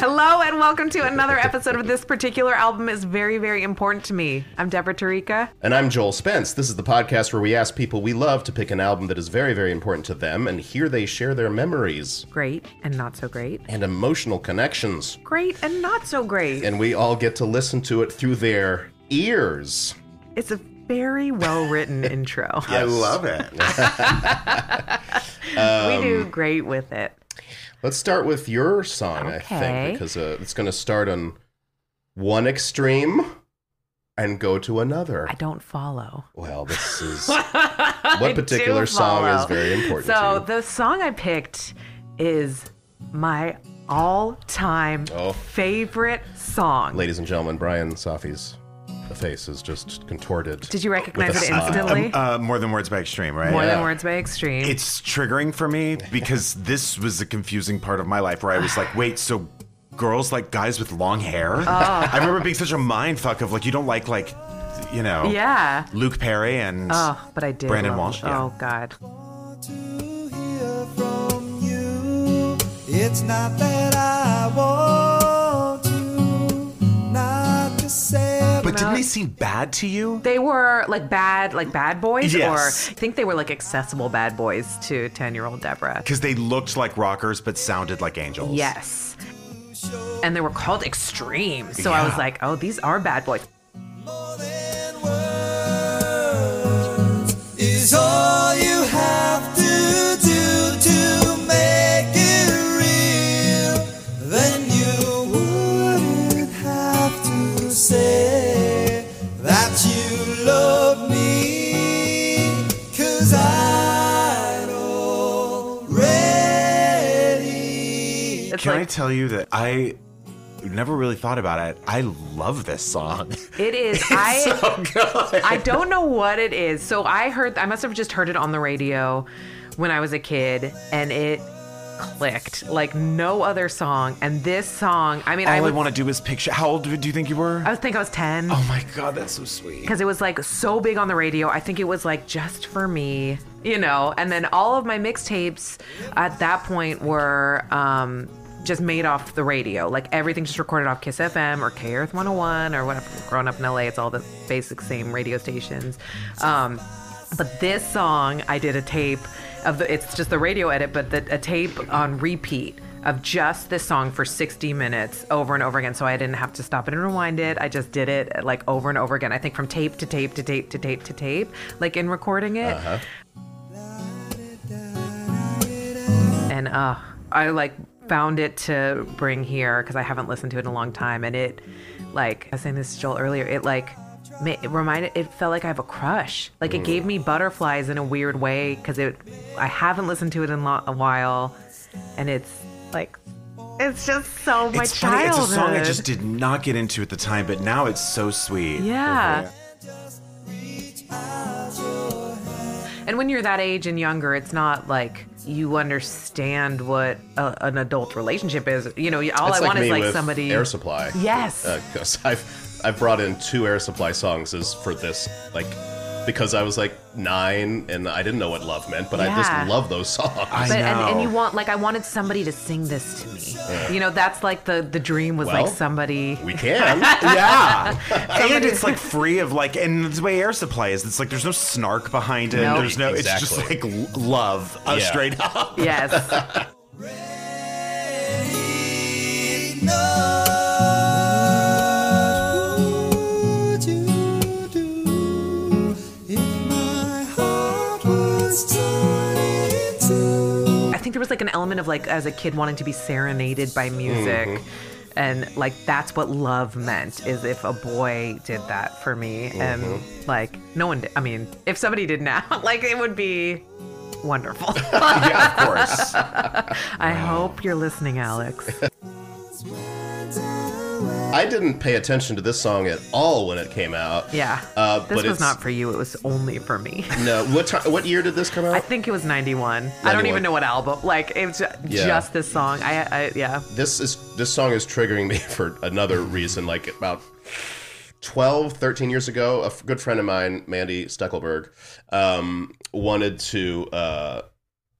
Hello and welcome to another episode of this particular album is very, very important to me. I'm Deborah Tarika. And I'm Joel Spence. This is the podcast where we ask people we love to pick an album that is very, very important to them, and here they share their memories Great and not so great. and emotional connections. Great and not so great. And we all get to listen to it through their ears. It's a very well written intro. I love it. we do um, great with it. Let's start with your song, I think, because uh, it's going to start on one extreme and go to another. I don't follow. Well, this is what particular song is very important So to you. the song I picked is my all-time Oh. favorite song. Ladies and gentlemen, Brian Safi's face is just contorted. Did you recognize With a it smile. instantly? Uh, more than words by extreme, right? More than words by extreme. It's triggering for me because this was a confusing part of my life where I was like, wait, so girls like guys with long hair? Oh. I remember being such a mind fuck of like, you don't like like, you know, yeah. Luke Perry and Oh, but I did. Brandon love- Walsh, yeah. Oh God. to hear from you. It's not that I want say. But didn't they seem bad to you? They were like bad, like bad boys, Yes. or I think they were like accessible bad boys to ten-year-old Deborah. Because they looked like rockers but sounded like angels. Yes. And they were called extreme. So I was like, oh, these are bad boys. More It's Can I tell you that I never really thought about it? I love this song. it is. I so good. I don't know what it is. So I heard I must have just heard it on the radio when I was a kid and it clicked like no other song. And this song, I mean, All I I, want to do is picture. How old do you think you were? I would think I was 10. oh my god, that's so sweet. because it was like so big on the radio. I think it was like just for me, you know. And then all of my mixtapes at that point were um, just made off the radio. Like everything just recorded off Kiss FM or K Earth 101 or whatever. Growing up in LA, it's all the basic same radio stations. Um, but this song, I did a tape of the. It's just the radio edit, but the, a tape on repeat of just this song for 60 minutes over and over again. So I didn't have to stop it and rewind it. I just did it like over and over again. I think from tape to tape to tape to tape to tape, like in recording it. Uh-huh. And uh, I like found it to bring here because I haven't listened to it in a long time. And it, like, I was saying this to Joel earlier, it like, it reminded, it felt like I have a crush. Like it gave me mm. butterflies in a weird way because it, I haven't listened to it in lo- a while. And it's like, it's just so my it's funny. childhood. It's a song I just did not get into at the time, but now it's so sweet. Yeah. Mm-hmm. And when you're that age and younger, it's not like you understand what a, an adult relationship is. You know, all It's I want me is like somebody. Air Supply. Yes. Uh, because I've I've brought in two Air Supply songs as for this like because I was like nine and I didn't know what love meant, but I Yeah. just love those songs. I but and, and know. you want like I wanted somebody to sing this to me. You know, that's like the the dream was Well, like somebody. we can. Yeah, and it's like free of like, and the way air supply is, it's like there's no snark behind it. No. There's no, it's just Exactly. like l- love, uh, Yeah. straight up. yes. What would was like an element of like as a kid wanting to be serenaded by music. Mm-hmm. And like that's what love meant is if a boy did that for me and Mm-hmm. like no one did. I mean, if somebody did now, like it would be wonderful. yeah, of course. I hope you're listening, Alex. I didn't pay attention to this song at all when it came out. Yeah. Uh, this but was not for you. It was only for me. No, what time? What year did this come out? I think it was 91. I don't even know what album. Like it was ju- Yeah. just this song. I, I yeah. this is this song is triggering me for another reason like about 12 13 years ago a good friend of mine mandy steckelberg um, wanted to uh,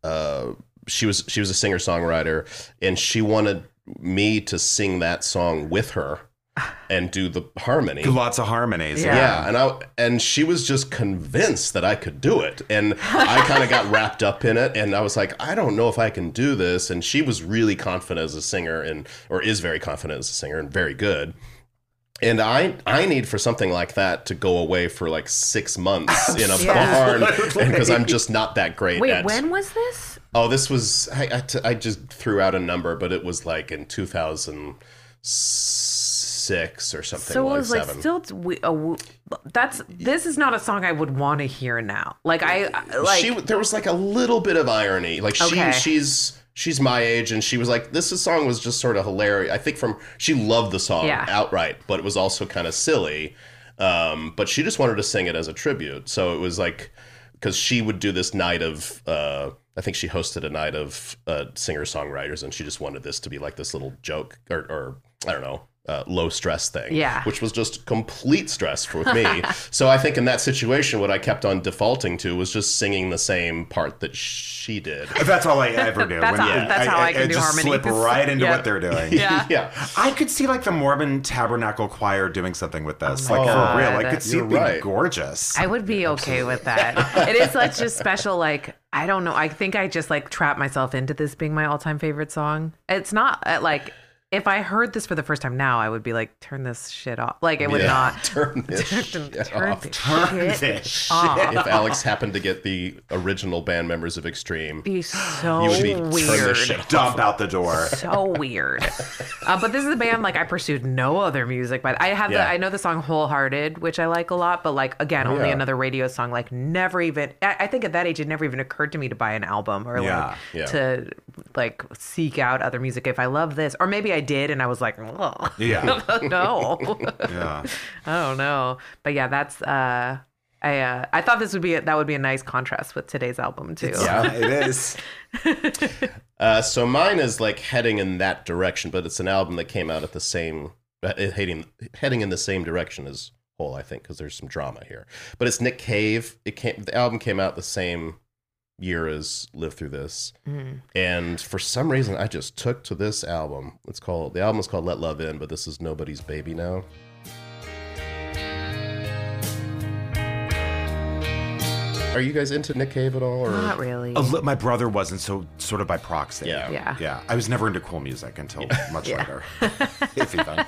uh, she was she was a singer songwriter and she wanted me to sing that song with her and do the harmony. Lots of harmonies. Yeah. Yeah, and I and she was just convinced that I could do it, and I kind of got wrapped up in it, and I was like, I don't know if I can do this, and she was really confident as a singer, and or is very confident as a singer, and very good. And I I need for something like that to go away for like six months in a Yeah. barn because I'm just not that great. Wait, at, when was this? Oh, this was I, I, t- I just threw out a number, but it was like in 2006 or something. So it was like seven. still. t- We, that's this is not a song I would want to hear now. Like I I- like. she there was like a little bit of irony. Like she Okay. she's she's my age and she was like this song was just sort of hilarious. I think from she loved the song Yeah. outright, but it was also kind of silly. Um, but she just wanted to sing it as a tribute. So it was like because she would do this night of uh, I think she hosted a night of uh, singer songwriters and she just wanted this to be like this little joke or, or I don't know. Uh, low stress thing, Yeah. which was just complete stress for me. so I think in that situation, what I kept on defaulting to was just singing the same part that she did. That's all I ever do. That's how- that's how I can do just harmonies. slip right into Yeah. what they're doing. yeah. yeah, I could see like the Mormon Tabernacle Choir doing something with this, like God. for real. I could see You're it being right. gorgeous. I would be okay with that. it is like just special. Like I don't know. I think I just like trap myself into this being my all-time favorite song. It's not uh, like if I heard this for the first time now, I would be like, turn this shit off. Like it would Yeah. not. turn this Turn, shit turn off. this Turn shit this shit off. If Alex happened to get the original band members of Extreme, Be so you would be turn weird. this shit off. Dump out the door. so weird. Uh, but this is a band like I pursued no other music, but I have Yeah. the I know the song "Hole Hearted," which I like a lot. But like again, only yeah. another radio song. Like never even. I, I think at that age, it never even occurred to me to buy an album or Yeah. like Yeah. to like seek out other music if I love this, or maybe I did and I was like, oh, Yeah. no, Yeah. I don't know. But yeah, that's. uh I uh, I thought this would be that would be a nice contrast with today's album too. Yeah, it is. Uh, so mine is like heading in that direction, but it's an album that came out at the same uh, heading heading in the same direction as Hole, I think, because there's some drama here. But it's Nick Cave. It came the album came out the same year as Live Through This, mm-hmm. and for some reason I just took to this album. It's called the album is called Let Love In, but this is Nobody's Baby Now. Are you guys into Nick Cave at all? Or? Not really. A li- my brother wasn't, so sort of by proxy. Yeah. Yeah. Yeah. I was never into cool music until much later. if even.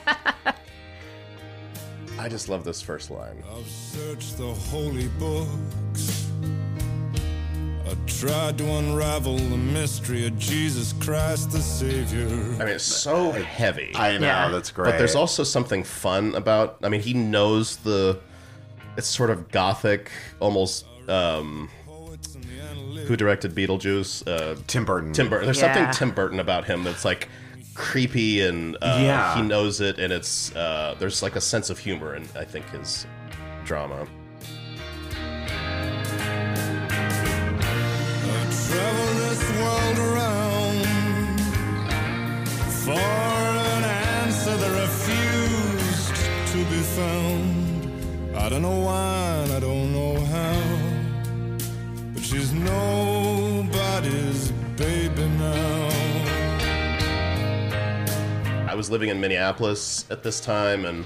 I just love this first line. I've searched the holy books. I tried to unravel the mystery of Jesus Christ the Savior. I mean, it's so heavy. I know, Yeah. that's great. But there's also something fun about. I mean, he knows the. It's sort of gothic, almost. Um, who directed Beetlejuice? Uh, Tim Burton. Tim Burton. There's Yeah. something Tim Burton about him that's like creepy and uh, Yeah. he knows it, and it's uh, there's like a sense of humor in I think his drama. I don't know why, I don't know how, but she's nobody's baby now. I was living in Minneapolis at this time, and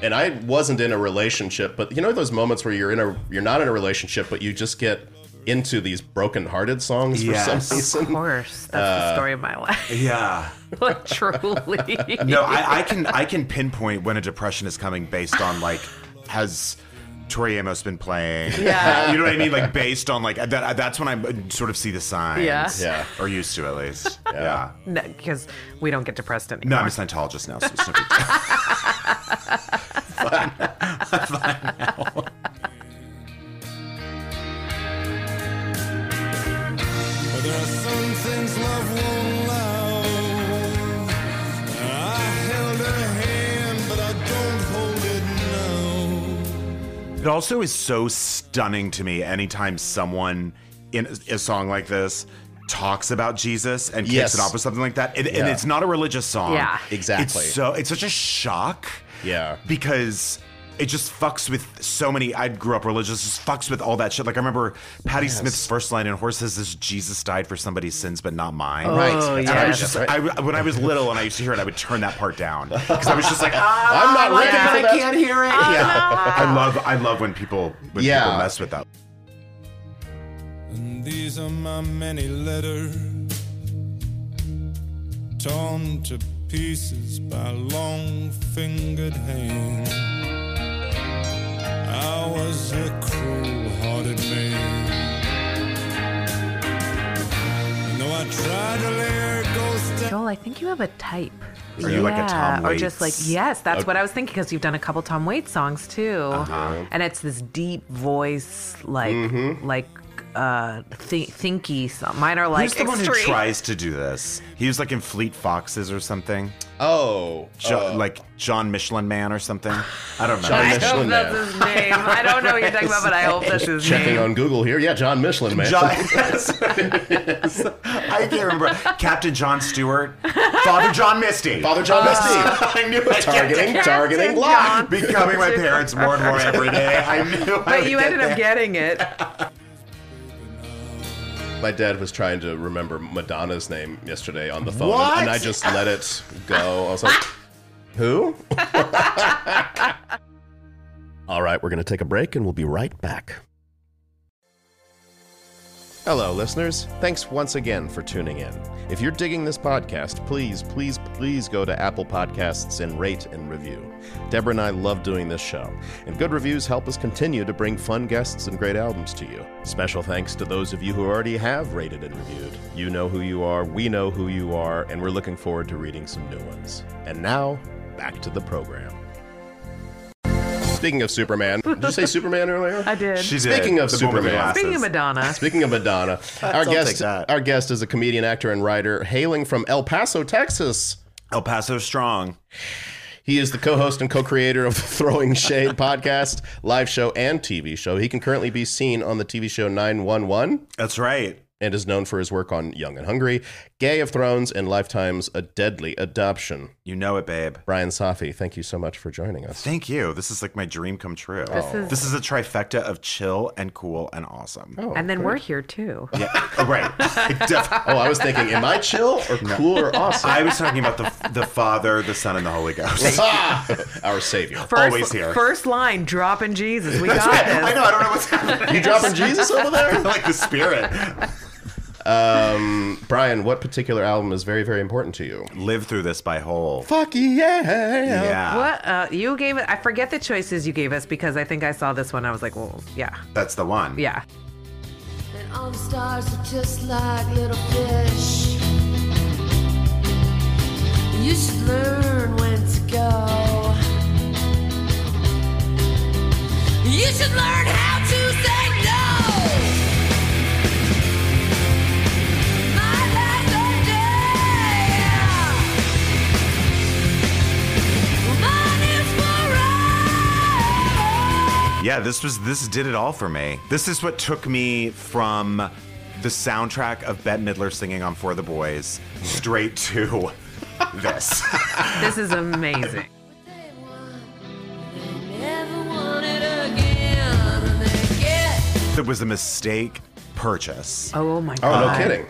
and I wasn't in a relationship. But you know those moments where you're in a you're not in a relationship, but you just get into these broken-hearted songs for Yes. some reason. Of reason. course, that's the uh, story of my life. Yeah. like truly. No, I, I can I can pinpoint when a depression is coming based on like has Tori Amos been playing? Yeah. you know what I mean? Like based on like that. That's when I sort of see the signs. Yeah. Yeah. or used to at least. Yeah. because we don't get depressed anymore. No, I'm a Scientologist now. So it's no big deal. But it also is so stunning to me anytime someone in a a song like this talks about Jesus and kicks Yes. it off with something like that. And, and it's not a religious song. Yeah. Exactly. It's so it's such a shock. Yeah. Because it just fucks with so many. I grew up religious, it just fucks with all that shit. Like I remember Patti Smith's first line in Horses is "Jesus died for somebody's sins, but not mine." Right. Oh, And I was just, I, when I was little and I used to hear it, I would turn that part down because I was just like, ah, I'm not I like ready it, for but I can't hear it. yeah, I love, I love when people, when Yeah. people mess with that. And these are my many letters torn to pieces by long fingered hands. I was a cruel hearted man. And though I tried to lay her ghost. Joel, I think you have a type. Are you like a Tom Waits? Or just like, yes, that's what I was thinking because you've done a couple Tom Waits songs too. Uh-huh. And it's this deep voice, like, Mm-hmm. like, uh, th- thinky. Song. Mine are like Who's the one who extreme. tries to do this? He was like in Fleet Foxes or something, Oh, jo- uh, like John Michelin Man or something. I don't know. John I Michelin hope that's Man. his name. I don't know what you're talking about, but I hope that's his checking name. on Google here. Yeah, John Michelin, man. John, yes, it is. I can't remember. Captain John Stewart, Father John Misty, Father John Misty. I knew I targeting, Captain targeting, block. Becoming my parents more and more every day. I knew. I But would you get ended up there. getting it. My dad was trying to remember Madonna's name yesterday on the phone, What? and I just let it go. I was like, "Who?" All right, we're going to take a break, and we'll be right back. Hello, listeners. Thanks once again for tuning in. If you're digging this podcast, please, please, please go to Apple Podcasts and rate and review. Deborah and I love doing this show, and good reviews help us continue to bring fun guests and great albums to you. Special thanks to those of you who already have rated and reviewed. You know who you are, we know who you are, and we're looking forward to reading some new ones. And now, back to the program. Speaking of Superman, did you say Superman earlier? I did. She did. Speaking of The woman with Superman. glasses. Speaking of Madonna, Speaking of Madonna, our I'll take guest that. our guest is a comedian, actor, and writer hailing from El Paso, Texas. El Paso Strong. He is the co-host and co-creator of the Throwing Shade podcast, live show, and TV show. He can currently be seen on the TV show 911 That's right. And is known for his work on Young and Hungry, Gay of Thrones, and Lifetime's A Deadly Adoption. You know it, babe. Brian Safi, thank you so much for joining us. Thank you. This is like my dream come true. This oh. is- a trifecta of chill and cool and awesome. Oh, and then we're here too. yeah. oh right. Oh, I was thinking, am I chill or cool or awesome? I was talking about the the Father, the Son, and the Holy Ghost. Our savior. First, Always here. First line, dropping Jesus. We got I know. I don't know what's happening. You dropping Jesus over there? like the spirit. Um, Brian, what particular album is very, very important to you? Live through this by Hole. Fuck yeah! Yeah. What uh, you gave it? I forget the choices you gave us because I think I saw this one. I was like, well, yeah, That's the one. yeah. And all the stars are just like little fish. You should learn when to go. You should learn how to say no. Yeah, this was this did it all for me. This is what took me from the soundtrack of Bette Midler singing on For the Boys straight to this. This is amazing. They want, they never want it again. And they get it was a mistake purchase. Oh, oh my oh, god! Oh, god. no kidding.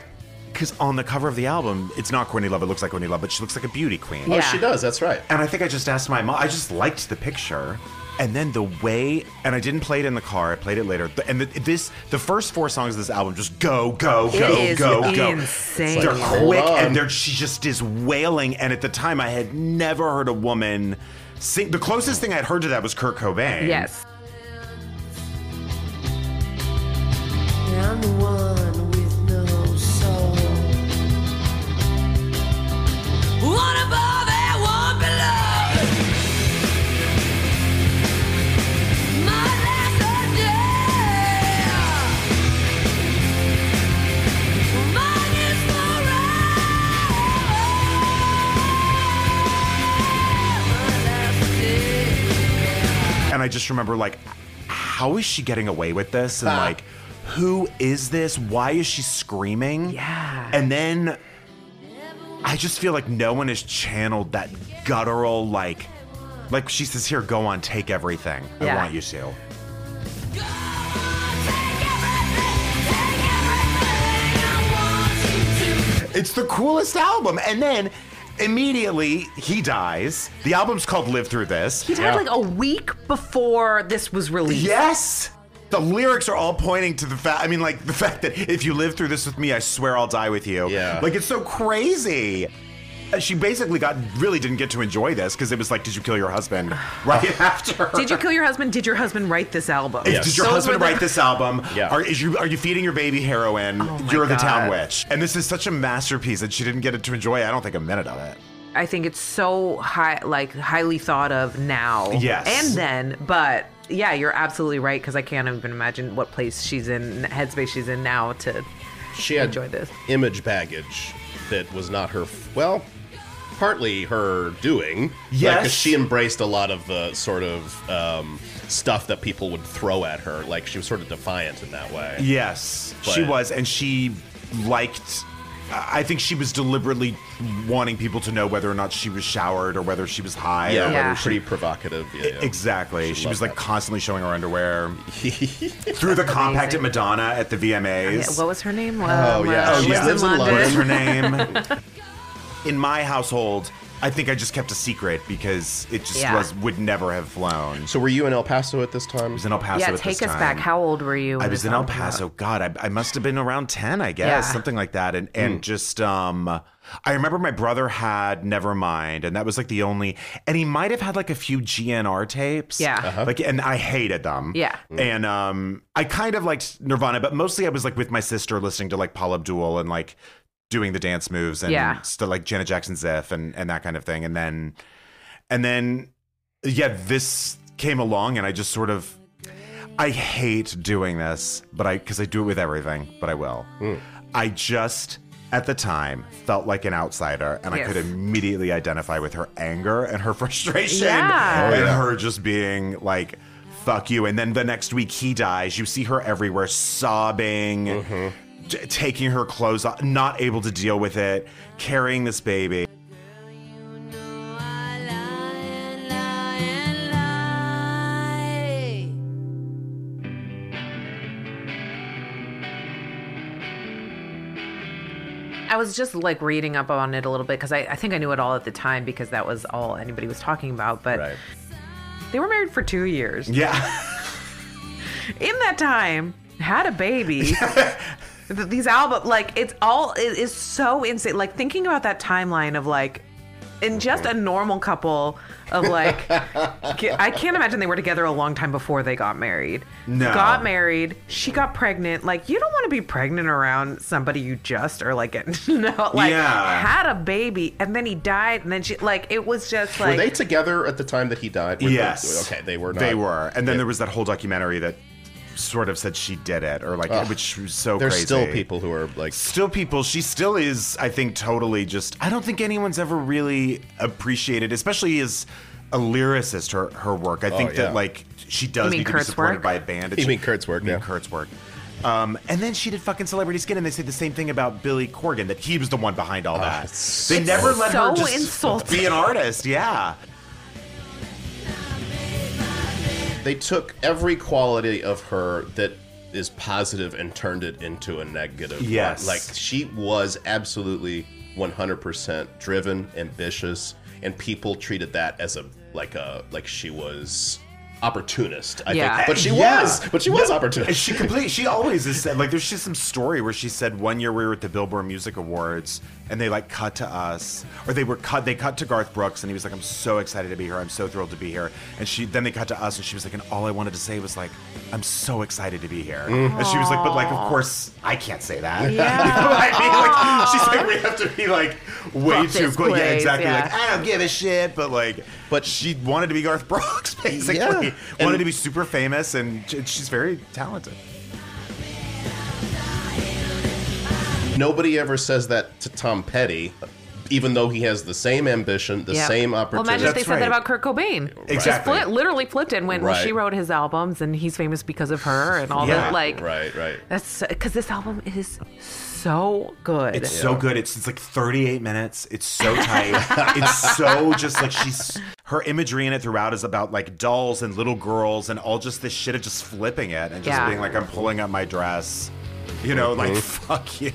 Because on the cover of the album, it's not Courtney Love. It looks like Courtney Love, but she looks like a beauty queen. Oh, Yeah. she does. That's right. And I think I just asked my mom. I just liked the picture, and then the way. And I didn't play it in the car. I played it later. And the, this, the first four songs of this album, just go, go, It go, is go, go. insane. They're Hold quick, and they're she just is wailing. And at the time, I had never heard a woman sing. The closest thing I'd heard to that was Kurt Cobain. Yes. Just remember like, how is she getting away with this? And ah. like, who is this? Why is she screaming? Yeah. And then I just feel like no one has channeled that guttural, like Like she says, "Here, go on, take everything. I want you to." It's the coolest album. And then immediately he dies. The album's called Live Through This. He died like a week before this was released. Yes. The lyrics are all pointing to the fact. I mean, like the fact that if you live through this with me, I swear I'll die with you. Yeah. Like it's so crazy. She basically got really didn't get to enjoy this because it was like, did you kill your husband right after? Did you kill your husband? Did your husband write this album? Did your Those husband the- write this album? Yeah. Are, is you, are you feeding your baby heroin? Oh my You're the town God. witch. And this is such a masterpiece that she didn't get to enjoy. I don't think a minute of it. I think it's so high, like highly thought of now. Yes. And then, but yeah, you're absolutely right because I can't even imagine what place she's in, headspace she's in now to She had enjoy this. image baggage that was not her. f- Well, partly her doing. Yes. Because she embraced a lot of the sort of um, stuff that people would throw at her. Like she was sort of defiant in that way. Yes, she was, and she liked. I think she was deliberately wanting people to know whether or not she was showered or whether she was high. Yeah, or Yeah. she pretty provocative. Yeah, yeah. Exactly. She, She was like that. constantly showing her underwear through the compact at Madonna at the VMAs. Yeah, what was her name? Oh, Um, yeah. uh, She lives lives in in London. What is her name? In my household, I think I just kept a secret because it just Yeah. was would never have flown. So were you in El Paso at this time? I was in El Paso. Yeah, at take this us time. back. How old were you? I when was this in El album came out? Paso. God, I, I must have been around ten, I guess, Yeah. something like that. And and just um, I remember my brother had Nevermind, and that was like the only. And he might have had like a few GNR tapes. Yeah. Uh-huh. like and I hated them. Yeah. and um, I kind of liked Nirvana, but mostly I was like with my sister listening to like Paula Abdul and like doing the dance moves and Yeah. stuff like Janet Jackson's If and and that kind of thing. And then and then yeah, this came along, and I just sort of. I hate doing this, but I because I do it with everything, but I will. Hmm. I just at the time felt like an outsider, and I could immediately identify with her anger and her frustration, Yeah. Oh, and her just being like, "Fuck you." And then the next week he dies. You see her everywhere, sobbing, mm-hmm. T- taking her clothes off, not able to deal with it, carrying this baby. I lie and lie and lie. I was just like reading up on it a little bit because I, I think I knew it all at the time because that was all anybody was talking about. But Right. they were married for two years. Yeah, In that time, had a baby. Th- These albums, like it's all it is so insane. Like thinking about that timeline of like, in just a normal couple of like, I can't imagine they were together a long time before they got married. No. got married. She got pregnant. Like you don't want to be pregnant around somebody you just are like getting to know. Like Yeah. had a baby and then he died and then she like it was just like Were they together at the time that he died? Were they- yes. okay, they were not. They were, and then Yeah. there was that whole documentary that sort of said she did it, or like, Ugh. which was so There's crazy. still people who are like, still people she still is i think totally just i don't think anyone's ever really appreciated especially as a lyricist her her work i think Oh, yeah. that like she does mean need to be Kurt's supported work? by a band You mean Kurt's work, I mean yeah. kurt's work um, and then she did fucking Celebrity Skin, and they say the same thing about Billy Corgan that he was the one behind all that. it's They never let her just insulting. be an artist. Yeah, they took every quality of her that is positive and turned it into a negative. one. Yes. Like she was absolutely 100% driven, ambitious, and people treated that as a like a like she was opportunist. I Yeah. think, but she Yeah. was, but she was And opportunist. She completely. She always has said like. There's just some story where she said one year we were at the Billboard Music Awards and they like cut to us, or they were cut. They cut to Garth Brooks and he was like, "I'm so excited to be here. I'm so thrilled to be here." And she then they cut to us and she was like, "And all I wanted to say was like, I'm so excited to be here." And she was like, "But like, of course, I can't say that." Yeah. you know what I mean? Like, she's like, we have to be like way Fuck too this cool. Yeah, exactly. yeah. Like I don't give a shit, but like, But- she wanted to be Garth Brooks basically. Yeah. Wanted And- to be super famous, and she's very talented. Nobody ever says that to Tom Petty, even though he has the same ambition, the Yeah. same Well, opportunity. imagine if they That's said right. that about Kurt Cobain. Just Exactly. flip, literally flipped it and went, well, Right. she wrote his albums and he's famous because of her and all Yeah. that. Like, right, right. that's because this album is so good. It's so good. It's, it's like 38 minutes. It's so tight. it's so just like she's her imagery in it throughout is about like dolls and little girls and all just this shit of just flipping it and just Yeah. being like, I'm pulling up my dress. You know, like mm-hmm. fuck you.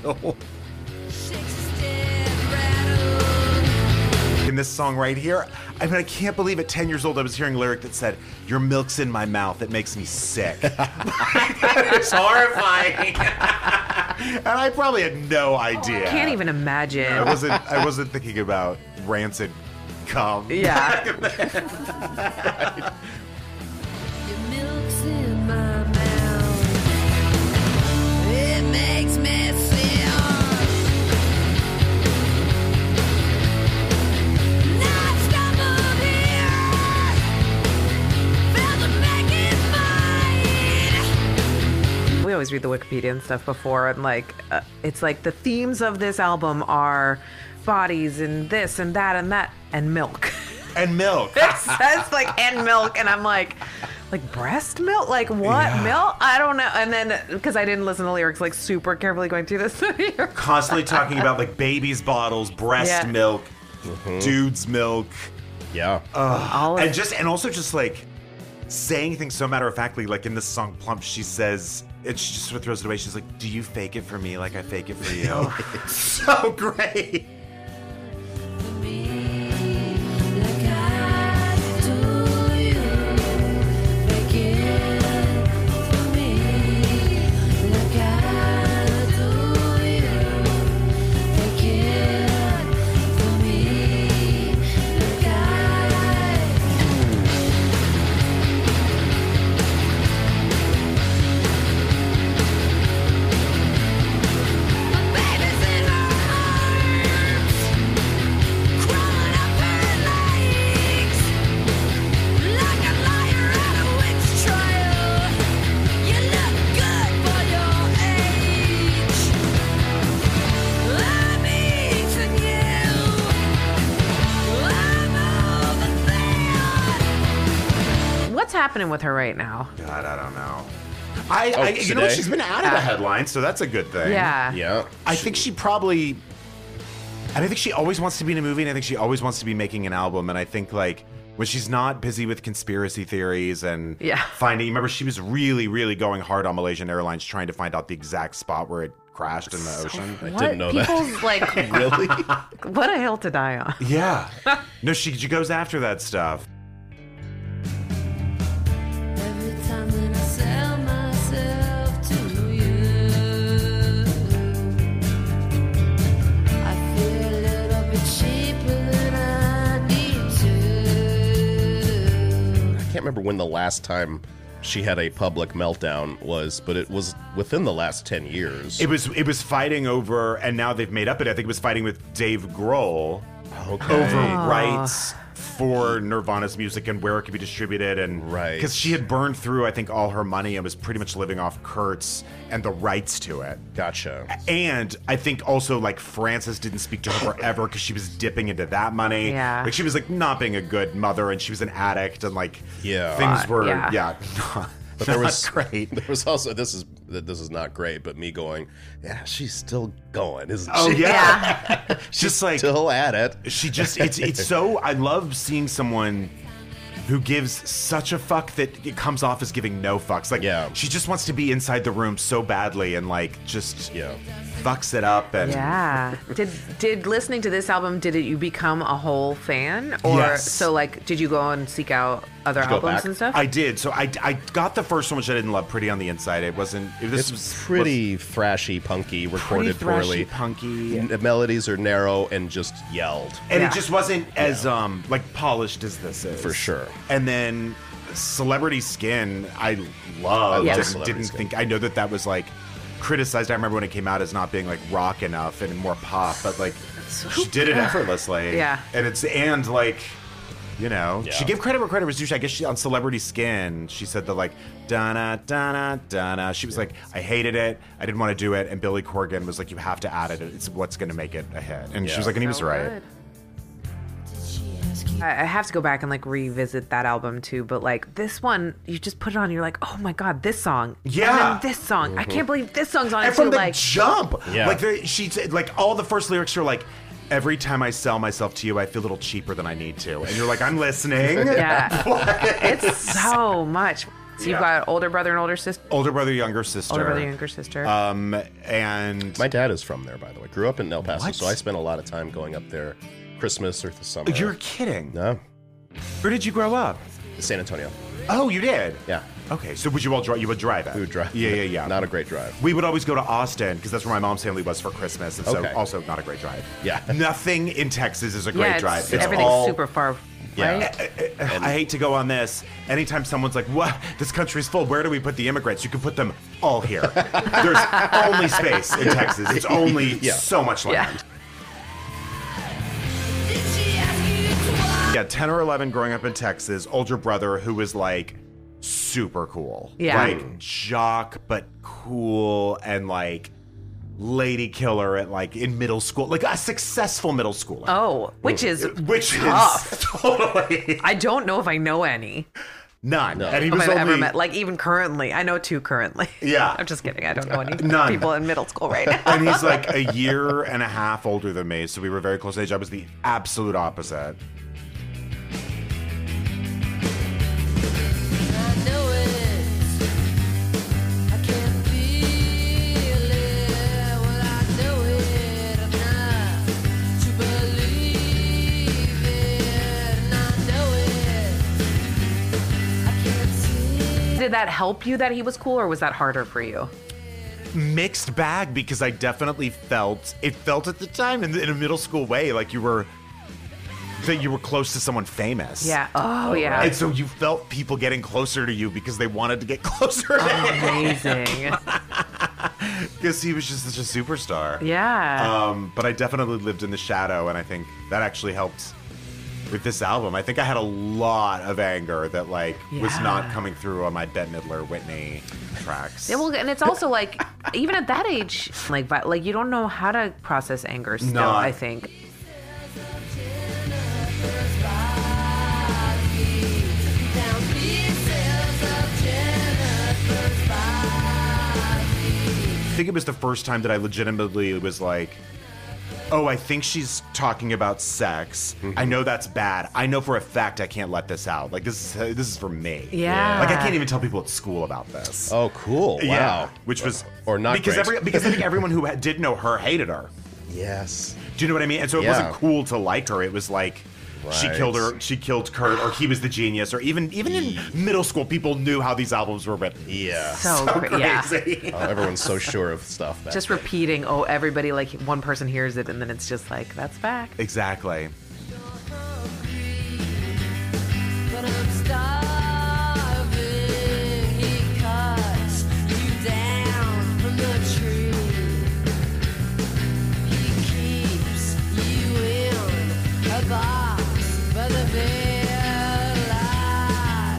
In this song right here, I mean, I can't believe at 10 years old I was hearing a lyric that said, Your milk's in my mouth. It makes me sick. it's horrifying. and I probably had no idea. I Can't even imagine. I imagine. wasn't I wasn't thinking about rancid cum. Yeah. Your always read the Wikipedia and stuff before, and like, uh, it's like the themes of this album are bodies and this and that and that and milk. And milk. it says like and milk, and I'm like, like breast milk, like what Yeah. milk? I don't know. And then because I didn't listen to the lyrics, like super carefully going through this. Constantly talking about like babies' bottles, breast Yeah. milk, dude's milk. Yeah. All of And just and also just like saying things so matter of factly, like in this song Plump, she says it she just sort of throws it away. She's like, Do you fake it for me like I fake it for you? so great. With her right now? God, I don't know. I, Oh, I you know what? today? She's been out of the headlines, so that's a good thing. Yeah. yeah. I think she probably. And I think she always wants to be in a movie, and I think she always wants to be making an album. And I think like when she's not busy with conspiracy theories and Yeah. finding. Remember, she was really, really going hard on Malaysian Airlines trying to find out the exact spot where it crashed in the ocean. I didn't know that. people's like Really? what a hill to die on. Yeah. no, she she goes after that stuff. Can't remember when the last time she had a public meltdown was, but it was within the last 10 years. It was it was fighting over, and now they've made up it. I think it was fighting with Dave Grohl okay. over ah. rights for Nirvana's music and where it could be distributed, and Right. because she had burned through, I think, all her money and was pretty much living off Kurt's and the rights to it. Gotcha. And I think also like Frances didn't speak to her forever because she was dipping into that money. Yeah. like she was like not being a good mother, and she was an addict, and like Yeah. things were yeah. yeah, not, But there not was great. There was also this is this is not great, but me going, yeah, she's still going, isn't Oh she? Oh yeah, just like Still at it. she just it's it's so I love seeing someone who gives such a fuck that it comes off as giving no fucks. Like Yeah. she just wants to be inside the room so badly and like just Yeah. fucks it up and Yeah. Did did listening to this album did it you become a Hole fan or Yes. so like did you go and seek out other you albums back? and stuff? I did. So I, I got the first one, which I didn't love. Pretty on the inside. It wasn't. It, this It's was pretty thrashy, punky, recorded thrashy, poorly. punky. N- melodies are narrow and just yelled. and Yeah. it just wasn't as um like polished as this is For sure. And then Celebrity Skin, I love. love Just Celebrity didn't Skin. think. I know that that was like criticized. I remember when it came out as not being like rock enough and more pop, but like she did it effortlessly. Yeah. and it's and like. You know, she Yeah. gave credit where credit was due. I guess she on Celebrity Skin, she said the like dana dana dana. She was like, I hated it. I didn't want to do it. And Billy Corgan was like, you have to add it. It's what's going to make it a hit. And she was like, and he was right. good. Did she ask you I I have to go back and like revisit that album too, but like this one, you just put it on, you're like, oh my god, this song, Yeah. and then this song, I can't mm-hmm. believe this song's on it and from too. the Like, jump, Yeah. like the, she said, like all the first lyrics are like, "Every time I sell myself to you, I feel a little cheaper than I need to," and you're like, "I'm listening." yeah, it's so much. So you've got older brother and older sister, Older brother, younger sister. older brother, younger sister. Um, and My dad is from there, by the way. Grew up in El Paso, What? so I spent a lot of time going up there, Christmas or the summer. you're kidding. no, Where did you grow up? San Antonio. Oh, you did. Yeah, Okay, so would you all drive? You would drive it. we would drive. Yeah, yeah, yeah. Not a great drive. we would always go to Austin because that's where my mom's family was for Christmas, and so Okay. also not a great drive. Yeah. Nothing in Texas is a great yeah, it's, drive. It's everything's all super far. Yeah. Right? Eh, eh, eh, I hate to go on this. Anytime someone's like, "What? This country's full. Where do we put the immigrants?" You can put them all here. There's only space in Texas. It's only Yeah. so much land. Did she ask you twice? Yeah, 10 or 11 growing up in Texas, older brother who was like super cool. Yeah. Like jock, but cool and like lady killer at like in middle school, like a successful middle schooler. Oh, which is Which tough. is totally I don't know if I know any. none. And he was I've only ever met, like even currently, I know two currently. Yeah. I'm just kidding. I don't know any None. people in middle school right now. and he's like a year and a half older than me, so we were very close age. I was the absolute opposite. Help you that he was cool, or was that harder for you? mixed bag because I definitely felt it felt at the time in, in a middle school way like you were that you were close to someone famous. Yeah. Oh, yeah. And so you felt people getting closer to you because they wanted to get closer Amazing. because he was just such a superstar. Yeah. Um, but I definitely lived in the shadow, and I think that actually helped with this album. I think I had a lot of anger that like was not coming through on my Bette Midler, Whitney tracks. Yeah, well, and it's also like, even at that age, like, like you don't know how to process anger. Still, Not. I think. Down pieces of Jennifer's I think it was the first time that I legitimately was like, oh, I think she's talking about sex. Mm-hmm. I know that's bad. I know for a fact I can't let this out. Like this is this is for me. Yeah. Like I can't even tell people at school about this. Oh, cool! Wow. Yeah, which was Or not because great. every because I think everyone who did know her hated her. Yes. Do you know what I mean? And so it Yeah. wasn't cool to like her. It was like she killed her, she killed Kurt, or he was the genius, or even even in middle school, people knew how these albums were written. Yeah. So, cra- yeah. Crazy. Oh, everyone's so sure of stuff. back Just then. repeating. Oh, everybody like one person hears it, and then it's just like that's fact. exactly.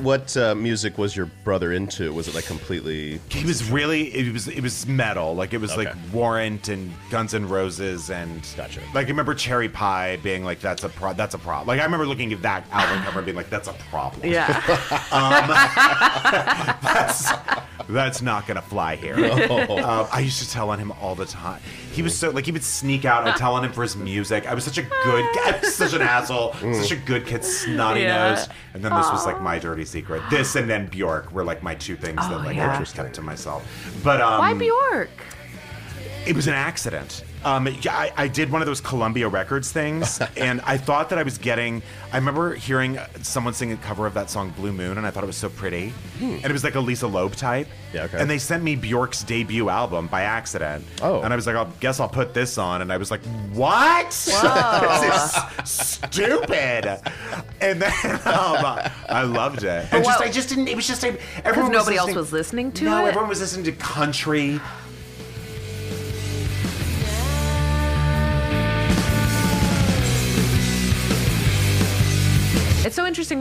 What uh, music was your brother into? Was it like completely? He was really it was it was metal. Like it was like Warrant and Guns N' Roses and Gotcha. like I remember Cherry Pie being like that's a pro- that's a problem like I remember looking at that album cover and being like that's a problem. Yeah. that's that's not gonna fly here. Um, I used to tell on him all the time. He was so like he would sneak out. I'd tell on him for his music. I was such a good I was such an asshole. Such a good kid snotty Yeah. nose. And then this was like my dirty secret this and then Bjork were like my two things that Oh, like yeah. I just kept to myself but um Why Bjork? It was an accident. Um, yeah, I, I did one of those Columbia Records things, and I thought that I was getting. I remember hearing someone sing a cover of that song "Blue Moon," and I thought it was so pretty, and it was like a Lisa Loeb type. Yeah, okay. And they sent me Bjork's debut album by accident. Oh. And I was like, I guess I'll put this on, and I was like, what? this is stupid. And then um, I loved it. And just, what- I just didn't. It was just a, Because everyone was nobody else was listening to no, it. everyone was listening to country.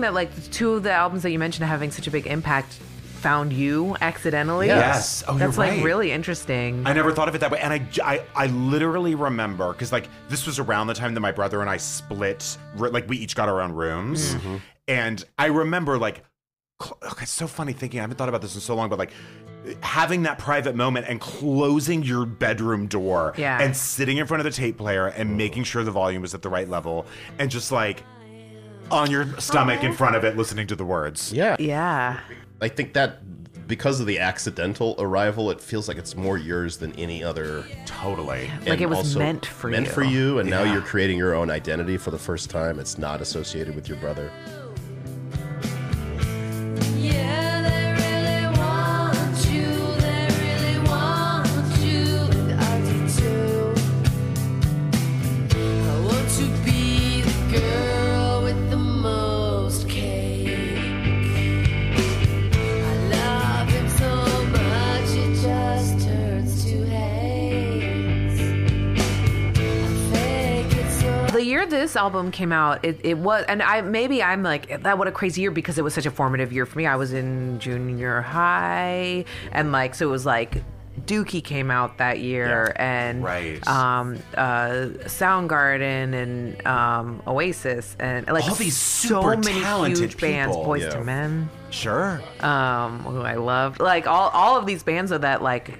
That like two of the albums that you mentioned having such a big impact found you accidentally. Yes. Oh, That's you're like right. really interesting. I never thought of it that way, and I, I, I literally remember because like this was around the time that my brother and I split, like we each got our own rooms, Mm-hmm. and I remember like, cl- oh, it's so funny thinking I haven't thought about this in so long, but like having that private moment and closing your bedroom door, Yeah. and sitting in front of the tape player and making sure the volume was at the right level, and just like on your stomach in front of it, listening to the words. Yeah. yeah. I think that because of the accidental arrival, it feels like it's more yours than any other. Totally. Like it was meant for meant you. for you, and now you're creating your own identity for the first time. It's not associated with your brother. Yeah, album came out, it, it was, and I maybe I'm like that. What a crazy year because it was such a formative year for me. I was in junior high, and like so it was like Dookie came out that year, and Right. um, uh, Soundgarden and um, Oasis, and like All these so super many talented huge bands. Boys Yeah. to Men, Sure. um, who I loved, like all all of these bands are that like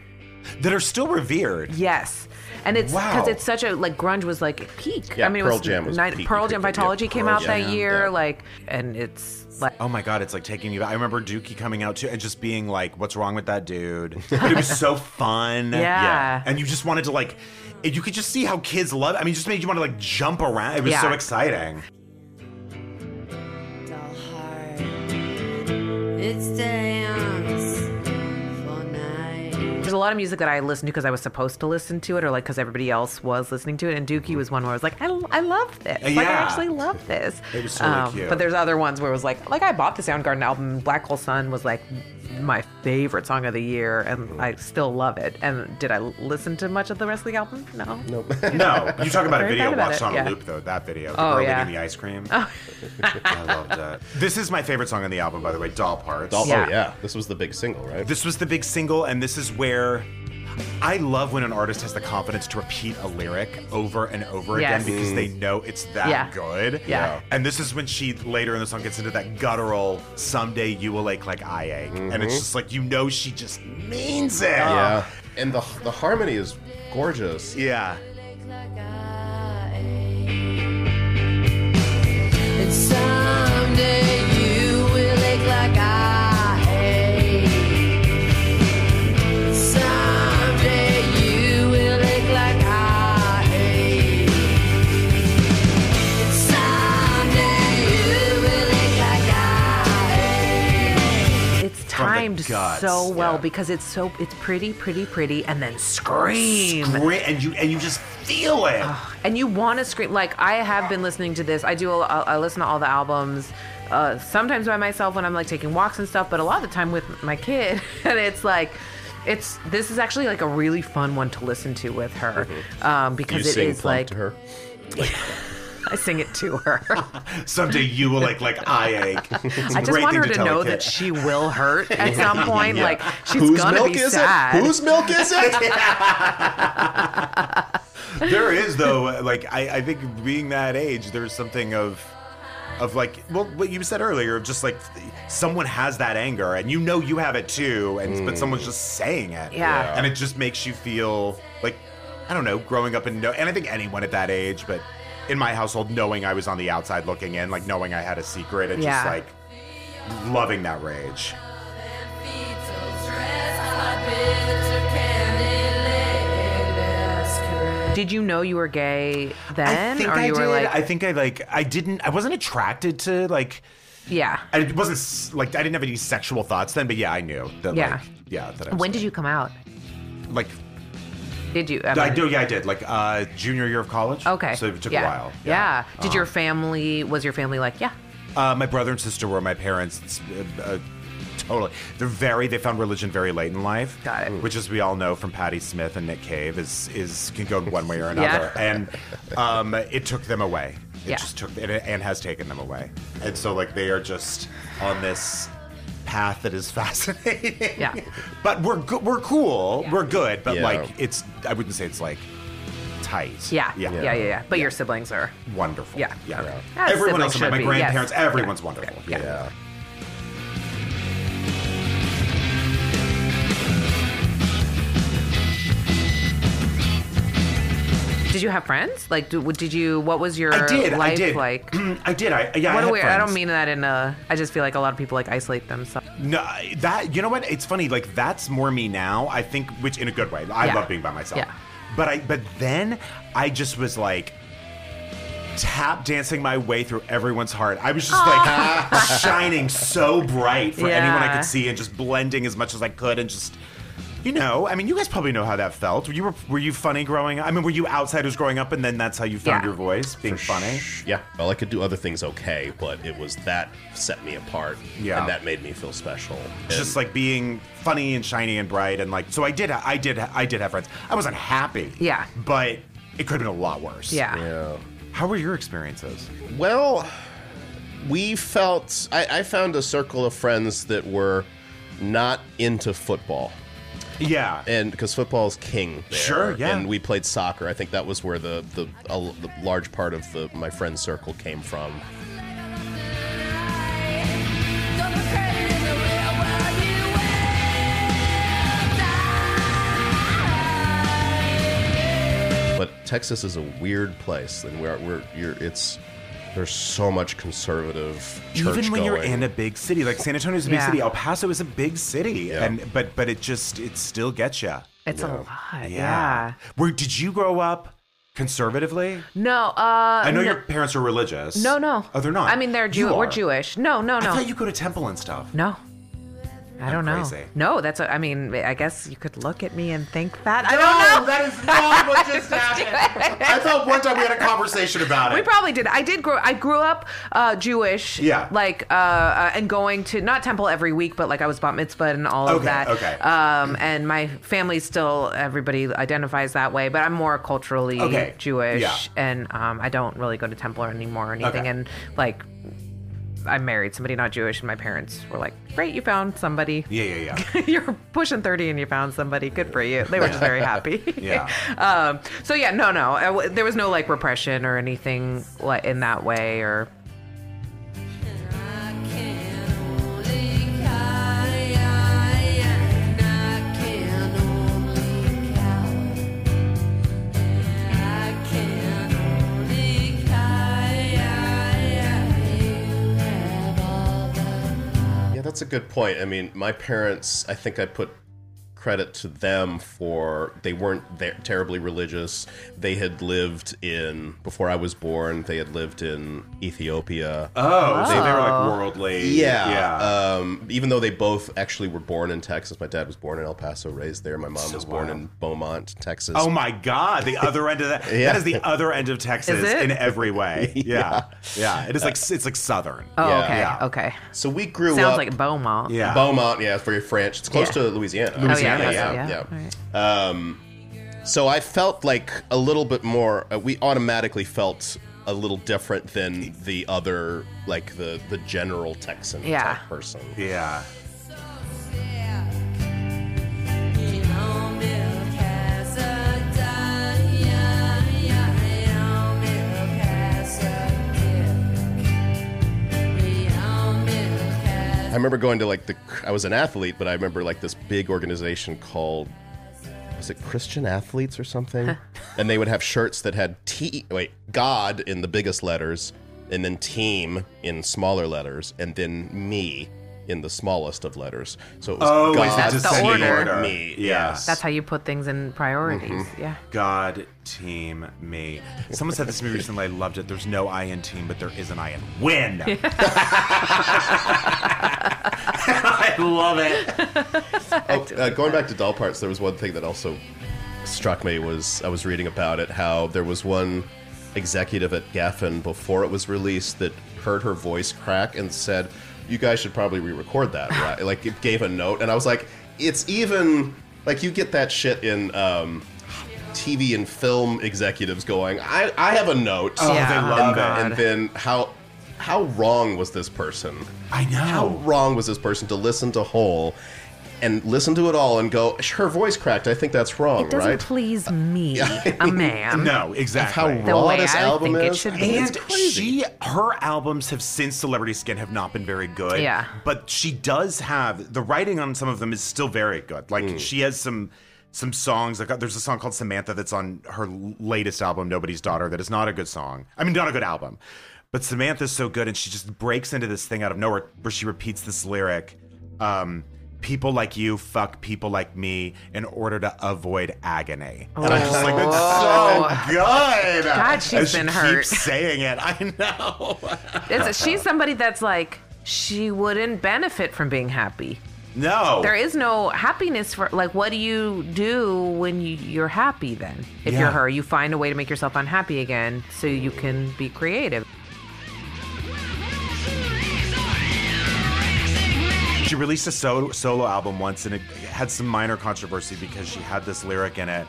that are still revered. Yes. And it's because Wow. it's such a like grunge was like peak. Yeah, I mean, it Pearl was, Jam was night- peak. Pearl Jam could- Vitalogy yeah, came Pearl out that year, yeah. like, and it's like Oh my god, it's like taking you back. I remember Dookie coming out too and just being like, "What's wrong with that dude?" But it was so fun. Yeah. and you just wanted to like, you could just see how kids love. I mean, it just made you want to like jump around. It was so exciting. It's dance for night. There's a lot of music that I listened to because I was supposed to listen to it, or like because everybody else was listening to it. And Dookie was one where I was like, I, I love this. Like, I actually love this. Um, It was totally cute. But there's other ones where it was like, like I bought the Soundgarden album. Black Hole Sun was like my favorite song of the year, and I still love it. And did I listen to much of the rest of the album? No. Nope. No, you talk about a video watched it, on yeah. a loop though. That video, the Oh, girl yeah. eating the ice cream. Oh. I loved that. This is my favorite song on the album, by the way. Doll Parts. Oh Yeah. yeah, this was the big single, right? This was the big single, and this is where I love when an artist has the confidence to repeat a lyric over and over Yes. again because they mm. know it's that Yeah. good. Yeah. And this is when she later in the song gets into that guttural "Someday you will ache like I ache," and it's mm-hmm. just like you know she just means it. yeah, oh. and the the harmony is gorgeous. Yeah. like someday you will ache like I timed so well yeah. because it's so it's pretty, pretty, pretty, and then scream. Great, and you and you just feel it. and you want to scream like i have been listening to this i do a, i listen to all the albums uh, sometimes by myself when i'm like taking walks and stuff but a lot of the time with my kid and it's like it's this is actually like a really fun one to listen to with her um, Do you because it sing is like to her? i sing it to her Someday you will ache like I ache. It's a i just great want her to, tell a know that she will hurt at some point Yeah. like she's Whose gonna milk be is sad it? Whose milk is it? there is though like I, I think being that age there's something of of like well what you said earlier of just like someone has that anger and you know you have it too and but someone's mm. just saying it Yeah. and it just makes you feel like i don't know growing up and know and i think anyone at that age but in my household knowing i was on the outside looking in like knowing i had a secret and Yeah. just like loving that rage did you know you were gay then I think or I you did. were like I think I like. I didn't. I wasn't attracted to like. yeah I wasn't like. I didn't have any sexual thoughts then, but yeah, I knew that. Yeah. Like, yeah. That I when did you come out like? Did you I do. Yeah, I did. Like uh, junior year of college. Okay. So it took yeah. a while. Yeah. Did Uh-huh. your family, was your family like, yeah? Uh, my brother and sister were my parents. Uh, uh, totally. They're very. They found religion very late in life. Got it. Which, as we all know from Patti Smith and Nick Cave, is is can go one way or another. yeah. And um, it took them away. It Yeah. just took and, and has taken them away. And so like they are just on this path that is fascinating. Yeah. but we're go- we're cool. We're good, but Yeah. like it's I wouldn't say it's like tight. Yeah. yeah, Yeah. Yeah. Yeah. But your siblings are. Wonderful. Yeah. yeah. As Everyone siblings else, my, should my be, grandparents, yes. everyone's Yeah. wonderful. Yeah. Yeah. Yeah. Did you have friends? Like, do, did you? What was your I did. life I did. like? I did. I yeah. What I a had weird. I don't mean that in a. I just feel like a lot of people like isolate themselves. No, that you know what? It's funny. Like that's more me now. I think, which in a good way. I Yeah. love being by myself. Yeah. But I, but then I just was like tap dancing my way through everyone's heart. I was just like shining so bright for anyone I Yeah. could see and just blending as much as I could and just. You know, I mean, you guys probably know how that felt. You were were you funny growing up? I mean, were you outsiders growing up, and then that's how you found Yeah. your voice, being funny? Yeah. Well, I could do other things okay, but it was that set me apart. Yeah. And that made me feel special. It's just like being funny and shiny and bright and like so I did I did I did have friends. I wasn't happy. Yeah. But it could have been a lot worse. Yeah. Yeah. How were your experiences? Well, we felt I, I found a circle of friends that were not into football. Yeah. and because football's king there, Sure, yeah. and we played soccer i think that was where the the, a, the large part of the my friend circle came from Don't be crazy in the real world, you will die. but texas is a weird place and we're, we're you're it's there's so much conservative church Even when you're in a big city, like San Antonio is a big Yeah. city, El Paso is a big city, Yeah. and but but it just it still gets you. It's a lot. Yeah. Where did you grow up conservatively? No. Uh. I know no, your parents are religious. No. No. Oh, they're not. I mean, they're You Jew. We're. Jewish. No. No. I No. thought you go to temple and stuff. no. I don't know. crazy. No, that's. What, I mean, I guess you could look at me and think that. I don't know. that is not what just happened. I thought one time we had a conversation about it. We probably did. I did grow. I grew up uh, Jewish. Yeah. Like uh, uh, and going to not temple every week, but like I was bat mitzvah and all of that. okay. Um, and my family still everybody identifies that way, but I'm more culturally Okay, Jewish, yeah. and um, I don't really go to temple anymore or anything. Okay. And like. I married somebody not Jewish, and my parents were like, "Great, you found somebody. Yeah, yeah, yeah. You're pushing thirty, and you found somebody. Good for you." They were just very happy. Yeah. um, so yeah, no, no, I w- there was no like repression or anything like in that way, or a good point. I mean my parents i think i put credit to them for they weren't there, terribly religious they had lived in before i was born they had lived in ethiopia Oh, so they were like worldly. Yeah. yeah. Um, even though they both actually were born in Texas. My dad was born in El Paso, raised there. My mom So was born wild. in Beaumont, Texas. Oh my God! The other end of that. Yeah. That is the other end of Texas in every way. Yeah, yeah. It is like it's like southern. oh, Yeah. okay, Yeah. okay. So we grew Sounds up. like Beaumont. Yeah. Beaumont, yeah, it's very French. It's close Yeah. to Louisiana. Oh yeah, Louisiana, yeah, yeah. yeah. Right. Um, so I felt like a little bit more. Uh, we automatically felt a little different than the other, like the the general Texan Yeah. type person. Yeah. I remember going to like the. I was an athlete, but I remember like this big organization called. Was it Christian Athletes or something? and they would have shirts that had T. Wait, God in the biggest letters, and then team in smaller letters, and then me in the smallest of letters. So it was Oh, God, is that the team, order? me. Yeah. Yes. That's how you put things in priorities. Mm-hmm. Yeah. God, team, me. Someone said this to me recently. I loved it. There's no I in team, but there is an I in win. I love it. Oh, uh, going back to doll parts, there was one thing that also struck me was I was reading about it how there was one executive at Geffen before it was released that heard her voice crack and said, "You guys should probably re-record that." Right? like it gave a note, and I was like, "It's even like you get that shit in." Um, TV and film executives going, I, I have a note. Oh, Yeah. they love and, it. and then how how wrong was this person? I know. How wrong was this person to listen to Hole and listen to it all and go, her voice cracked. I think that's wrong, It doesn't right? please me, a man. no, Of exactly. how The raw way this I album think it is. should be. And crazy. she, her albums have since Celebrity Skin have not been very good. Yeah. but she does have the writing on some of them is still very good. Like Mm. she has some some songs. Like there's a song called Samantha that's on her latest album, Nobody's Daughter. That is not a good song. I mean, not a good album. But Samantha's so good, and she just breaks into this thing out of nowhere where she repeats this lyric. Um, People like you fuck people like me in order to avoid agony. And I'm just like that's so oh. good. God, she's And she been keeps hurt. saying it. I know. It's, she's somebody that's like, she wouldn't benefit from being happy. No. There is no happiness for like what do you do when you, you're happy then? If Yeah. you're her, you find a way to make yourself unhappy again so you can be creative. She released a solo, solo album once and it had some minor controversy because she had this lyric in it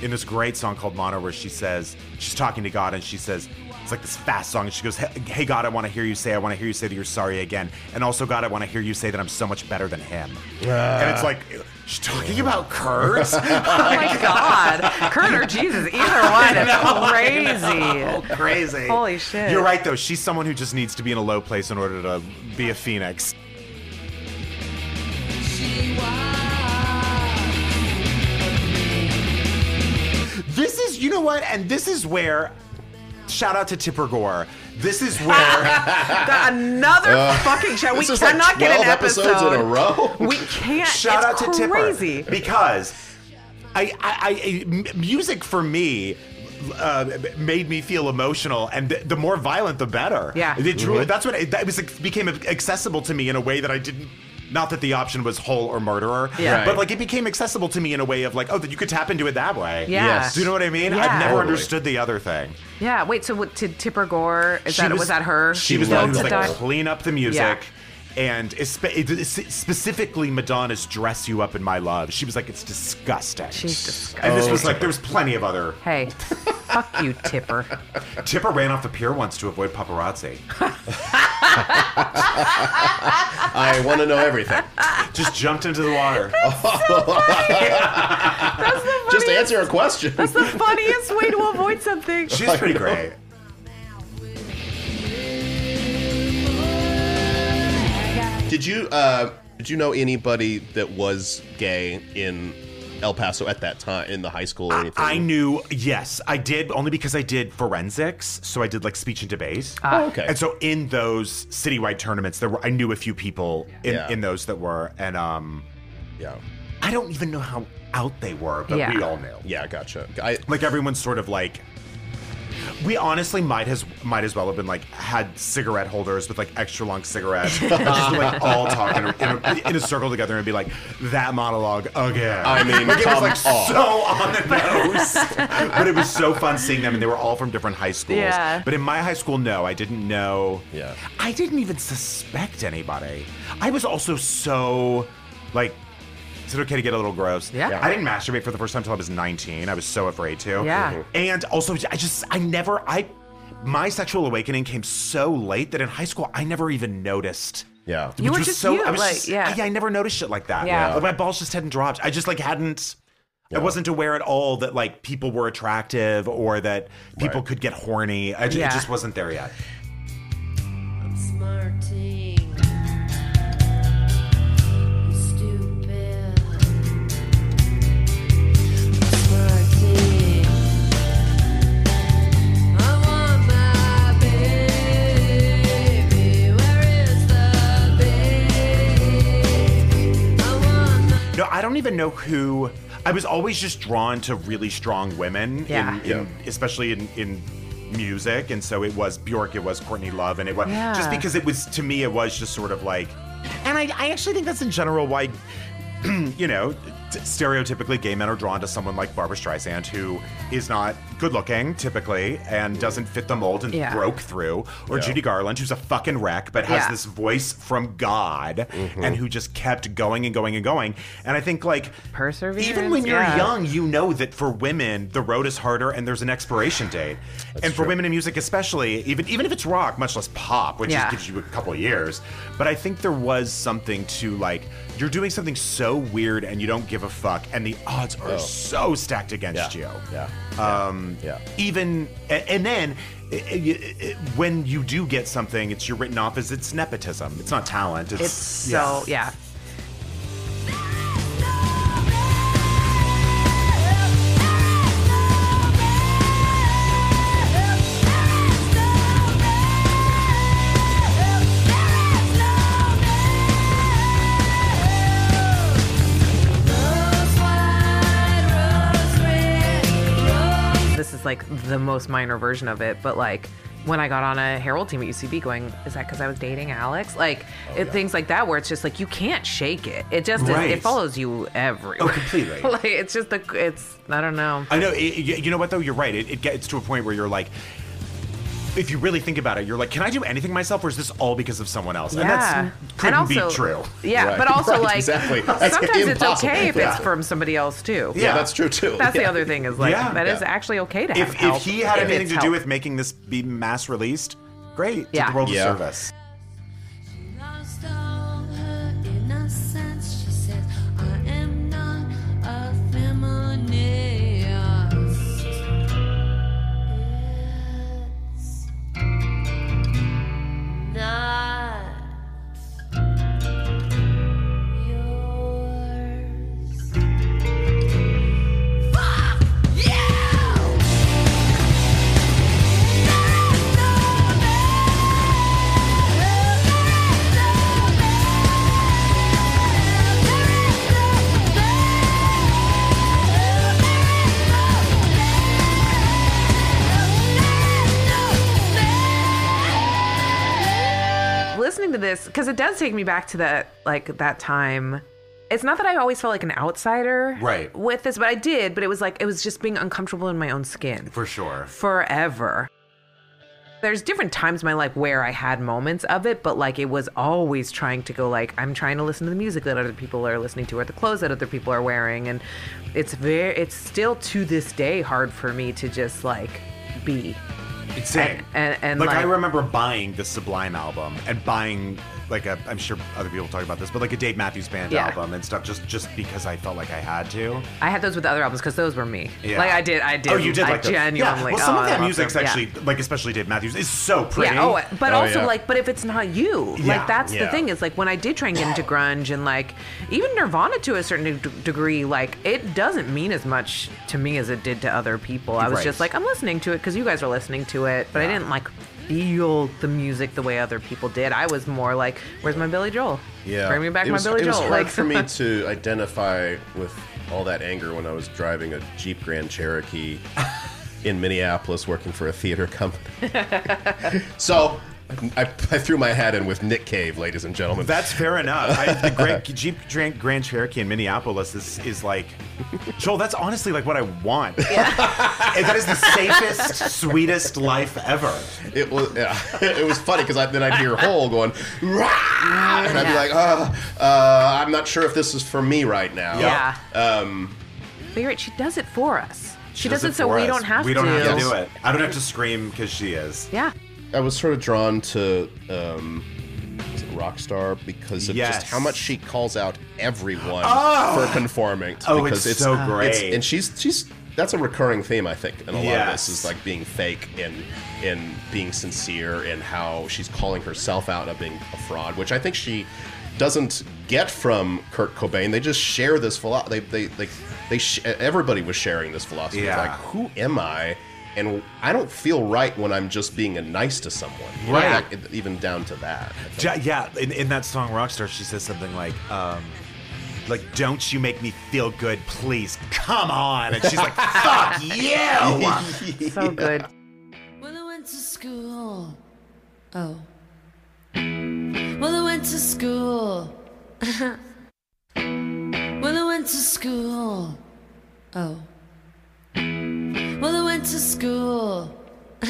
in this great song called Mono where she says, she's talking to God and she says, it's like this fast song and she goes, "Hey hey, God, I want to hear you say, I want to hear you say that you're sorry again. And also, God, I want to hear you say that I'm so much better than him. and it's like, she's talking about Kurt? Oh my God. Kurt or Jesus, either one is crazy. Oh, crazy. Holy shit. You're right, though. She's someone who just needs to be in a low place in order to be a phoenix. This is, you know what? And this is where, shout out to Tipper Gore. This is where, Got another fucking show. We This is like cannot get 12 an episode. episodes in a row. We can't. shout it's out to crazy. Tipper. Because I, I, I, m- music for me, uh, made me feel emotional, and th- the more violent, the better. Yeah. it truly. That's what it, that was. It became accessible to me in a way that I didn't. Not that the option was whole or murderer, Yeah. Right. but like it became accessible to me in a way of like, oh, that you could tap into it that way. Yeah. Yes. Do you know what I mean? Yeah. I've never Totally. understood the other thing. Yeah. Wait. So what, did Tipper Gore? Is She that was, that her? She was the Still one who was to like clean up the music. Yeah. And espe- it- it- specifically Madonna's "Dress You Up in My Love," she was like, "It's disgusting." She's disgusting. And this was like, there was plenty of other. Hey, fuck you, Tipper. Tipper ran off the pier once to avoid paparazzi. I want to know everything. Just jumped into the water. That's the funniest. Just answer a question. That's the funniest way to avoid something. She's pretty great. Did you uh, did you know anybody that was gay in El Paso at that time in the high school or anything? I knew, yes, I did, only because I did forensics. So I did like speech and debate. Oh, okay. And so in those citywide tournaments, there were I knew a few people in, Yeah. in those that were, and um, yeah, I don't even know how out they were, but Yeah. we all knew. yeah, gotcha. I Like everyone's sort of like. We honestly might has might as well have been like had cigarette holders with like extra long cigarettes, and just like all talk in a, in, a, circle together and be like that monologue again. I mean, like it was come like on. so on the nose, but it was so fun seeing them, and they were all from different high schools. Yeah. But in my high school, no, I didn't know. Yeah. I didn't even suspect anybody. I was also so like. Is it okay to get a little gross? Yeah. Yeah. I didn't masturbate for the first time until I was 19. I was so afraid to. Yeah. Mhm. And also, I just, I never, I, my sexual awakening came so late that in high school, I never even noticed. yeah. You which were was just so, you, I was like, just, yeah. I, I never noticed shit like that. Yeah. Like, my balls just hadn't dropped. I just like hadn't, I wasn't aware at all that like people were attractive or that people Right. could get horny. I ju- Yeah. It just wasn't there yet. I don't even know who. I was always just drawn to really strong women, Yeah. in, in, especially in, in music, and so it was Bjork, it was Courtney Love, and it was Yeah. just because it was to me, it was just sort of like, and I, I actually think that's in general why, you know, t- stereotypically gay men are drawn to someone like Barbra Streisand, who is not good looking typically and doesn't fit the mold and Yeah. broke through, or Yeah. Judy Garland, who's a fucking wreck but has Yeah. this voice from God and who just kept going and going and going. And I think like Perseverance, Even when you're yeah. young, you know that for women the road is harder and there's an expiration date. and for true. women in music especially, even even if it's rock, much less pop, which Yeah. just gives you a couple of years. But I think there was something to like you're doing something so weird and you don't give a fuck and the odds are so stacked against Yeah. you. Yeah. Um, Yeah. Even and then when you do get something, it's you're written off as it's nepotism. It's not talent. It's, It's so yeah. This like the most minor version of it, but like when I got on a Herald team at UCB, going, is that because I was dating Alex? Like oh, it, things like that, where it's just like you can't shake it. It just is, it follows you everywhere. Oh, completely. like it's just the it's I don't know. I know. It, you you know what though? You're right. It, it gets to a point where you're like, if you really think about it, you're like, can I do anything myself, or is this all because of someone else? And yeah, that's couldn't and also, be true. Yeah, Right. but also Right, like exactly. That's sometimes it's okay if Yeah. it's from somebody else too. Yeah, Yeah. that's true too. That's the other thing is like Yeah. that is Yeah. actually okay to have If help. if he had if anything it's to do with making this be mass released, great. Yeah. To the world Yeah. of service. To this because it does take me back to that like that time it's not that i always felt like an outsider Right. with this but i did but it was like it was just being uncomfortable in my own skin For sure. forever there's different times in my life where i had moments of it but like it was always trying to go like i'm trying to listen to the music that other people are listening to or the clothes that other people are wearing and it's very it's still to this day hard for me to just like be It's same. and- and, like, I remember buying the Sublime album and buying like a I'm sure other people talk about this, but like a Dave Matthews Band Yeah. album and stuff just just because I felt like I had to. I had those with other albums because those were me. Yeah. Like I did, I did. Oh, you did I like those. genuinely. Yeah. Well, some oh, of that love music's them. Yeah. actually like especially Dave Matthews is so pretty. Yeah. Oh, but Oh, also yeah. like, but if it's not you, Yeah. like that's the thing is like when I did try and get into grunge and like even Nirvana to a certain d- degree, like it doesn't mean as much to me as it did to other people. I was Right. just like, I'm listening to it because you guys are listening to it, but I didn't like feel the music the way other people did. I was more like, where's my Billy Joel? Yeah, Bring me back it my was, Billy it was Joel. hard like for me to identify with all that anger when I was driving a Jeep Grand Cherokee in Minneapolis, working for a theater company. so I, I threw my hat in with Nick Cave, ladies and gentlemen. That's fair enough. I, the Grand, Jeep Grand, Grand Cherokee in Minneapolis is, is like, Joel, that's honestly like what I want. And that is the safest, sweetest life ever. It was yeah. it was funny because then I'd hear Hole going, "Rah!" and I'd be like, uh, uh, I'm not sure if this is for me right now. yeah. Um, But you're right, she does it for us. She, does does, it it so for we us. don't have We to. don't have to do it. I don't have to scream because she is. Yeah. I was sort of drawn to um, Rockstar because of Yes. just how much she calls out everyone Oh! for conforming. Oh, because it's so great. it's- and she's she's that's a recurring theme I think in a lot of this is like being fake and and being sincere and how she's calling herself out of being a fraud, which I think she doesn't get from Kurt Cobain. They just share this philosophy. They they they, they sh- everybody was sharing this philosophy. Yeah. Like, who am I? And I don't feel right when I'm just being a nice to someone. Right. Like, even down to that. Ja- yeah, in, in that song Rockstar, she says something like, um, like, don't you make me feel good, please. Come on. And she's like, fuck you. So good. Well, I went to school. Oh. Well, I went to school. well, I went to school. Oh.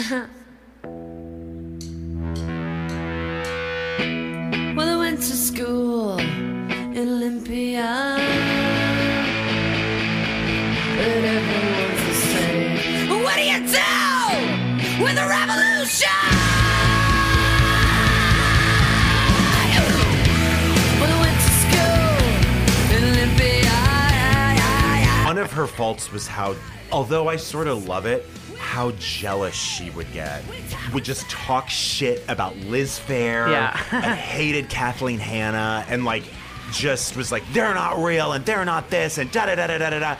well, I went to school in Olympia, but everyone's the same. What do you do with a revolution? One of her faults was how, although I sort of love it, how jealous she would get. Would just talk shit about Liz Phair Yeah. and hated Kathleen Hanna and like just was like, they're not real and they're not this and da da da da da da da.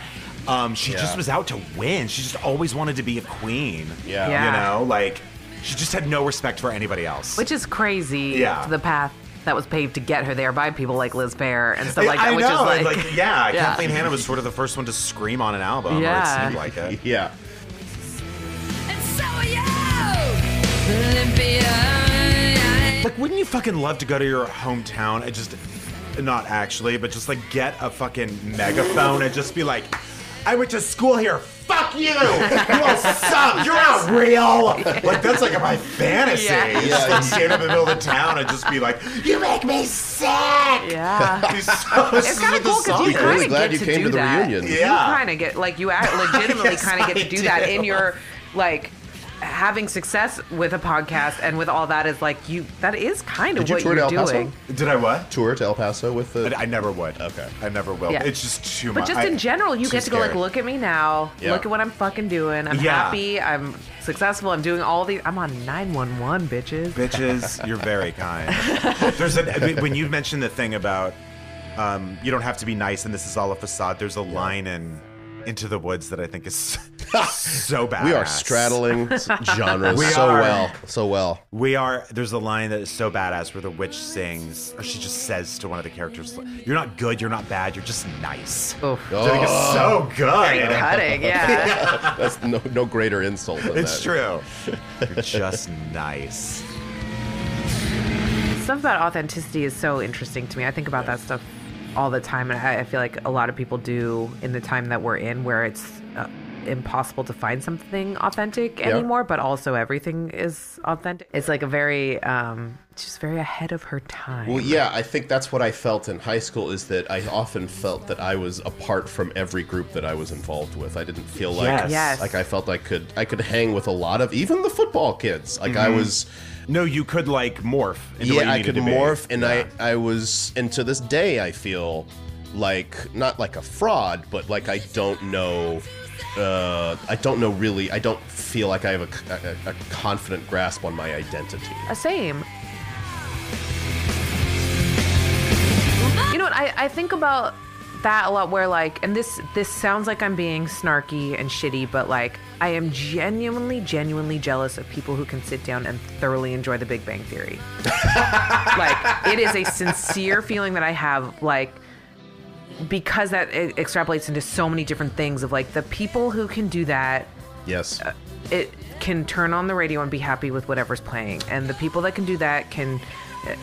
Um, she Yeah. just was out to win. She just always wanted to be a queen. Yeah. Yeah. You know, like she just had no respect for anybody else. Which is crazy. Yeah. The path that was paved to get her there by people like Liz Phair and stuff like that. I which know, is and, like, like, yeah, Yeah. Kathleen Hanna was sort of the first one to scream on an album, or Yeah. it seemed like it. Yeah. Like, wouldn't you fucking love to go to your hometown and just, not actually, but just like get a fucking megaphone and just be like, I went to school here. Fuck you! You all suck! You're not real! Like, that's like my fantasy. Yeah. Just like stand up in the middle of the town and just be like, You make me sick! Yeah. Be so- It's kind of cool because you I'm really kind of glad get you to came do to the that. reunion. You kind of get like you act- legitimately Yes, kind of get to do that in your like having success with a podcast and with all that is like you that is kind of Did you what tour to you're El Paso? doing. Did I what? Tour to El Paso with the. I, I never would. Okay. I never will. Yeah. It's just too much. But much. just I- in general, you too get to go like, scary. look at me now. Yeah. Look at what I'm fucking doing. I'm Yeah. happy. I'm successful. I'm doing all these. I'm on 911, bitches. Bitches, you're very kind. There's a when you mentioned the thing about um, you don't have to be nice and this is all a facade. There's a line in Into the Woods that I think is so bad. we are straddling genres We so are. well. So well. We are. There's a line that is so badass where the witch sings, or she just says to one of the characters, "You're not good. You're not bad. You're just nice." Oof. Which I think is so oh. Very good. cutting, yeah. That's no, no greater insult than It's that. true. You're just nice. stuff about authenticity is so interesting to me. I think about that stuff all the time, and I, I feel like a lot of people do in the time that we're in, where it's uh, impossible to find something authentic anymore, but also everything is authentic. It's like a very, um, just very ahead of her time. Well, yeah, I think that's what I felt in high school is that I often felt that I was apart from every group that I was involved with. I didn't feel like Yes. Yes. like I felt I could I could hang with a lot of even the football kids. Like I was No, you could like morph. Into what yeah, you I could to be. morph and Yeah. I I was and to this day I feel like not like a fraud, but like I don't know uh, I don't know really. I don't feel like I have a, a, a confident grasp on my identity. Uh, same. You know what? I, I think about that a lot where like and this this sounds like I'm being snarky and shitty, but like I am genuinely, genuinely jealous of people who can sit down and thoroughly enjoy the Big Bang Theory. like it is a sincere feeling that I have like because that extrapolates into so many different things of like the people who can do that Yes. it can turn on the radio and be happy with whatever's playing. And the people that can do that can uh,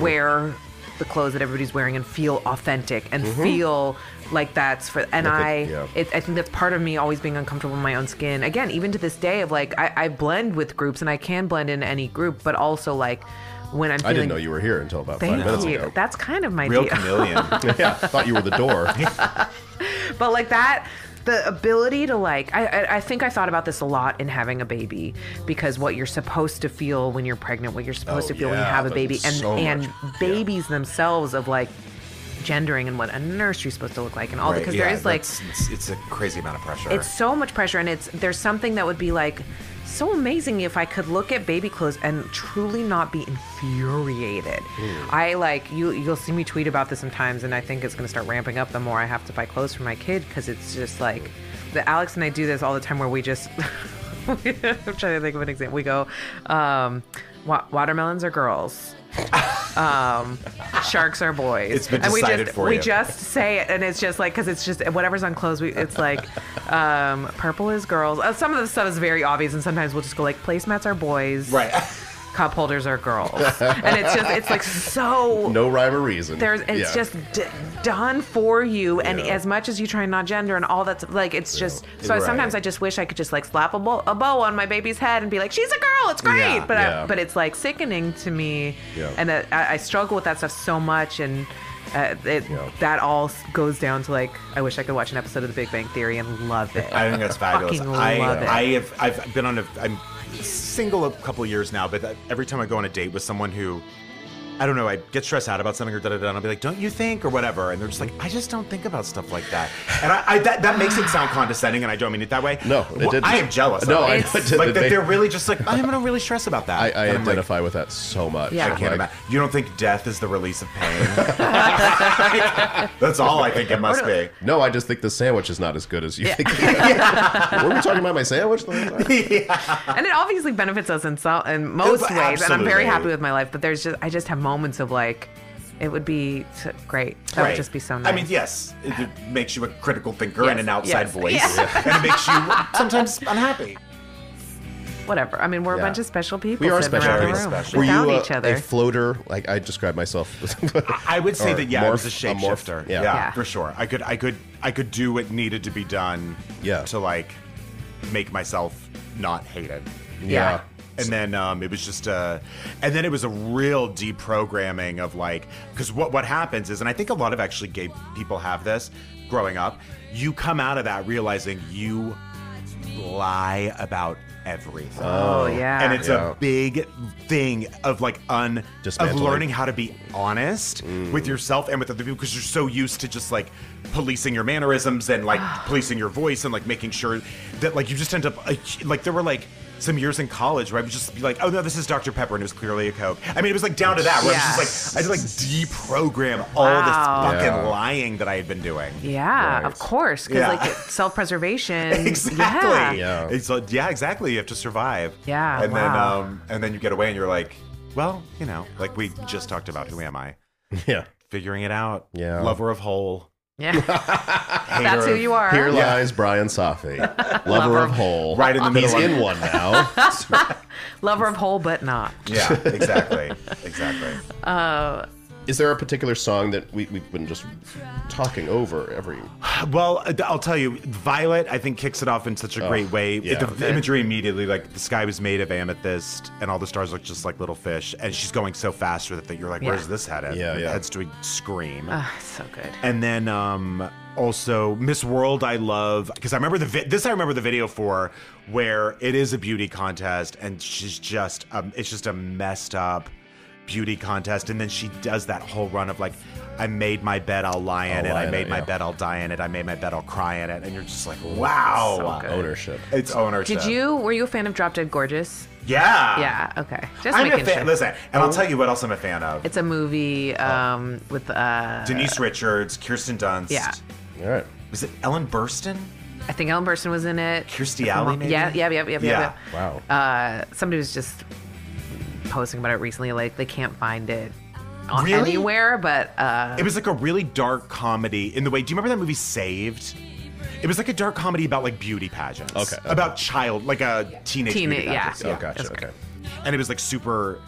wear the clothes that everybody's wearing and feel authentic and mm-hmm. feel like that's for. And Like I, it- yeah. it, I think that's part of me always being uncomfortable in my own skin. Again, even to this day, of like I, I blend with groups and I can blend in any group, but also like when I'm. I didn't know you were here until about Thank five minutes you. ago. That's kind of my Real deal. chameleon. yeah, I thought you were the door. but like that the ability to like I, I think i thought about this a lot in having a baby because what you're supposed to feel when you're pregnant what you're supposed Oh, to feel when you have a baby and so and much- yeah. babies themselves of like gendering and what a nursery's supposed to look like and all Right, because yeah, there is like it's, it's a crazy amount of pressure. it's so much pressure and it's there's something that would be like so amazing if I could look at baby clothes and truly not be infuriated. I like you you'll see me tweet about this sometimes and I think it's going to start ramping up the more I have to buy clothes for my kid cuz it's just like the Alex and I do this all the time where we just I'm trying to think of an example. We go um wa- watermelons are girls. Um sharks are boys It's been and we decided just for we you. just say it and it's just like because it's just whatever's on clothes we it's like um purple is girls uh, some of the stuff is very obvious and sometimes we'll just go like placemats are boys right. Cup holders are girls and it's just it's like so No rhyme or reason. there's it's Yeah. just d- done for you and Yeah. as much as you try and not gender and all that's like it's just so Right. sometimes i just wish i could just like slap a bow, a bow on my baby's head and be like she's a girl it's great Yeah, but yeah. I, but it's like sickening to me Yeah. and that I, I struggle with that stuff so much and uh, it, Yeah. that all goes down to like I wish I could watch an episode of The Big Bang Theory and love it. I think that's fabulous. Fucking I love it. I have I've been on a I'm single a couple years now, but every time I go on a date with someone who, I don't know, I get stressed out about something or da da da, and I'll be like, "Don't you think?" or whatever, and they're just like, "I just don't think about stuff like that," and I, I that, that makes it sound condescending, and I don't mean it that way. No, it Well, didn't. I am jealous. No, I it. know it didn't. like that. They're really just like I don't really stress about that. I, I And I'm like, identify with that so much. Yeah. I can't Like, imagine. You don't think death is the release of pain? That's all I think it must be. No, I just think the sandwich is not as good as you think. yeah. Were we talking about my sandwich? the whole and it obviously benefits us in some in most It- ways and i'm very happy with my life but there's just i just have moments of like it would be so great that would just be so nice I mean, yes, it, it makes you a critical thinker Yes, and an outside yes, voice, yeah. and it makes you sometimes unhappy. whatever i mean we're Yeah. a bunch of special people We are sitting special. around the room special. Were without you a, each other a floater? Like I describe myself. I would say that yeah, I was a morph- a shapeshifter. yeah. Yeah. Yeah. for sure. I could, I could, I could do what needed to be done. Yeah. to like make myself not hated. Yeah. And then um, it was just a, and then it was a real deprogramming of like, because what what happens is, and I think a lot of actually gay people have this growing up. You come out of that realizing you lie about everything. oh yeah and it's Yeah. a big thing of like un of learning how to be honest with yourself and with other people because you're so used to just like policing your mannerisms and like policing your voice and like making sure that like you just end up uh, like there were like some years in college where I would just be like, oh no, this is Dr. Pepper, and it was clearly a Coke. I mean, it was like down to that, where I was just like, I had to like deprogram all Wow. this fucking Yeah. lying that I had been doing. yeah Right. of course because Yeah. like self-preservation exactly. yeah. Yeah. Like, yeah, exactly. You have to survive. Yeah, And wow. then um and then you get away and you're like, well, you know, like we just talked about who am I? yeah. Figuring it out. Yeah. Lover of Hole. Yeah that's who you are Here Yeah. lies Brian Safi, lover of Hole. Right in the He's middle of- in one now. lover of Hole but not Yeah, exactly. exactly. Uh, Is there a particular song that we, we've been just talking over every? Well, I'll tell you, Violet, I think, kicks it off in such a great way. yeah. The, the imagery immediately, like the sky was made of amethyst, and all the stars look just like little fish, and she's going so fast with it that you're like, Yeah. "Where's this headed?" Yeah, It yeah. heads to a scream. Ah, so good And then um, also Miss World, I love because I remember the vi- this I remember the video for where it is a beauty contest and she's just um, it's just a messed up beauty contest and then she does that whole run of like I made my bed, I'll lie in I'll it. lie I made it, my yeah. bed, I'll die in it. I made my bed, I'll cry in it. And you're just like, wow, So. Ownership. it's ownership. did you were you a fan of drop dead gorgeous Yeah, yeah okay just I'm a fan. sure Listen, and I'll tell you what else I'm a fan of. it's a movie um with uh Denise Richards, Kirsten Dunst. Yeah. All right. Was it Ellen Burstyn? I think Ellen Burstyn was in it. Kirstie Alley, maybe? Yeah, yeah, yeah, yeah, yeah. Yeah. Wow. Uh, somebody was just posting about it recently. Like they can't find it on Really? anywhere, but uh, It was like a really dark comedy in the way. Do you remember that movie Saved? It was like a dark comedy about like beauty pageants. Okay, okay. About child, like a teenage Teen- beauty yeah. pageants. Oh, gotcha. that's Okay. And it was like super.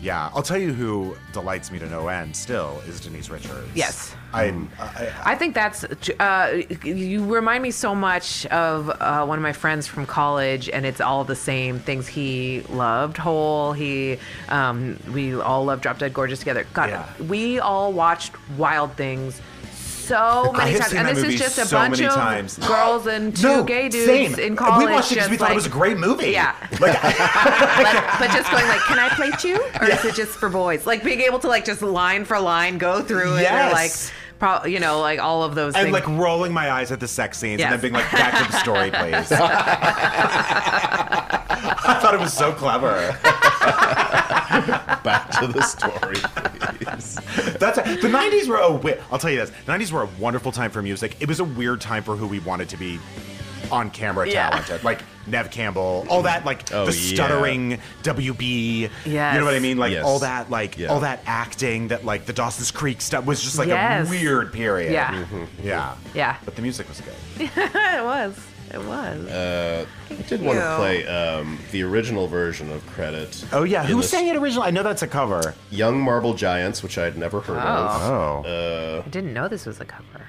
Yeah, I'll tell you who delights me to no end. Still is Denise Richards. Yes. I'm. I, I think that's. Uh, you remind me so much of uh, one of my friends from college, and it's all the same things he loved. Hole. He. Um, we all love Drop Dead Gorgeous together. God, Yeah. we all watched Wild Things. So many times, and this is just a so bunch of times. girls and two no, gay dudes same. in college. We watched it because we thought it was a great movie. Yeah. Like, but, but just going like, can I play you, or is it just for boys? Like being able to like just line for line go through it, or like, Yes. Pro- you know, like all of those and things. like rolling my eyes at the sex scenes Yes. and then being like, back to the story, please. I thought it was so clever. Back to the story, please. That's the '90s were a. wi- I'll tell you this: the '90s were a wonderful time for music. It was a weird time for who we wanted to be on camera Yeah. talented, like Neve Campbell, all that, like Oh, the yeah. stuttering WB. Yes. you know what I mean? Like Yes. all that, like Yeah. all that acting that, like the Dawson's Creek stuff was just like Yes. a weird period. Yeah. yeah, Yeah. But the music was good. it was, it was. Uh, I did want to play um, the original version of Credit. Oh yeah, who this sang it originally? I know that's a cover. Young Marble Giants, which I had never heard of. Oh. I didn't know this was a cover.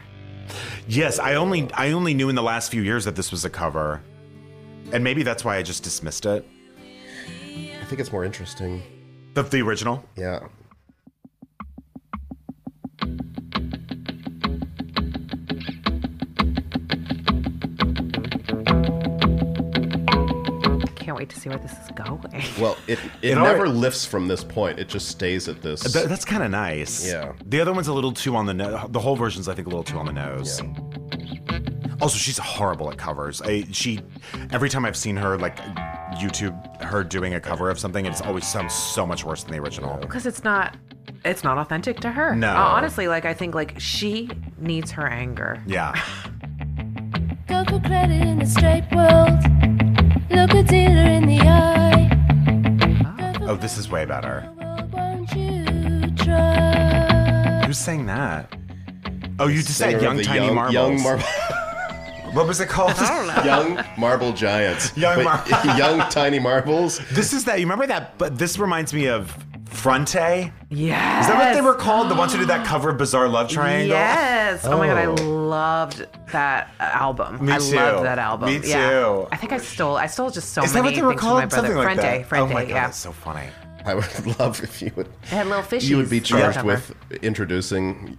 Yes, I only I only knew in the last few years that this was a cover, and maybe that's why I just dismissed it. I think it's more interesting. The, the original. Yeah. I can't wait wait to see where this is going. Well, it it, It never already- lifts from this point. It just stays at this. Th- that's kind of nice. Yeah. The other one's a little too on the nose. The Hole version's, I think, a little too on the nose. Also, she's horrible at covers. I, she, every time I've seen her, like YouTube, her doing a cover of something, it's always sounds so much worse than the original. because it's not it's not authentic to her. No. Uh, honestly, like I think like she needs her anger. Yeah. Go for credit in the straight world. Look a dealer in the eye. Oh, this is way better. Won't? Who's saying that? Oh, you just Singer said Young Tiny young, Marbles. Young, Mar- what was it called? young Marble Giants. Young Mar- young Tiny Marbles. this is that. You remember that? But this reminds me of Frente. Yes. Is that what they were called? The ones who did that cover of Bizarre Love Triangle? Yes. Oh. my god, I Oh. loved that album. Me I too. loved that album. Me Yeah. too. I think I stole. I stole just so Is that many what they were things from my called? brother. Something like Frente, that. Frente, oh my god, yeah. that's so funny. I would love if you would. They had little fishies. You would be charged cover. with introducing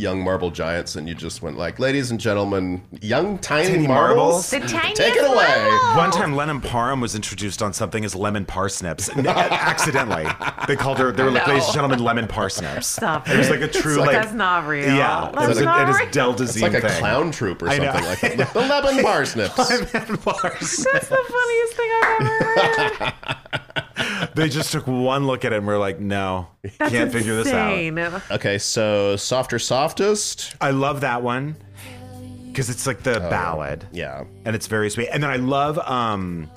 young marble giants, and you just went like, "Ladies and gentlemen, young tiny, Tiny marbles, marbles. The take it away." level. One time, Lennon Parham was introduced on something as lemon parsnips. Accidentally, they called her. They were like, No. "Ladies and gentlemen, lemon parsnips." Stop It was like a true like, like. that's not real. Yeah, That's it was, not a, real. is Del It's Dazeem like a thing. clown troop or something like that. The lemon parsnips. Lemon parsnips. That's the funniest thing I've ever heard. they just took one look at it and were like, "No, That's can't figure this out." insane. Okay, so softer, softest. I love that one because it's like the ballad. Yeah. and it's very sweet. And then I love um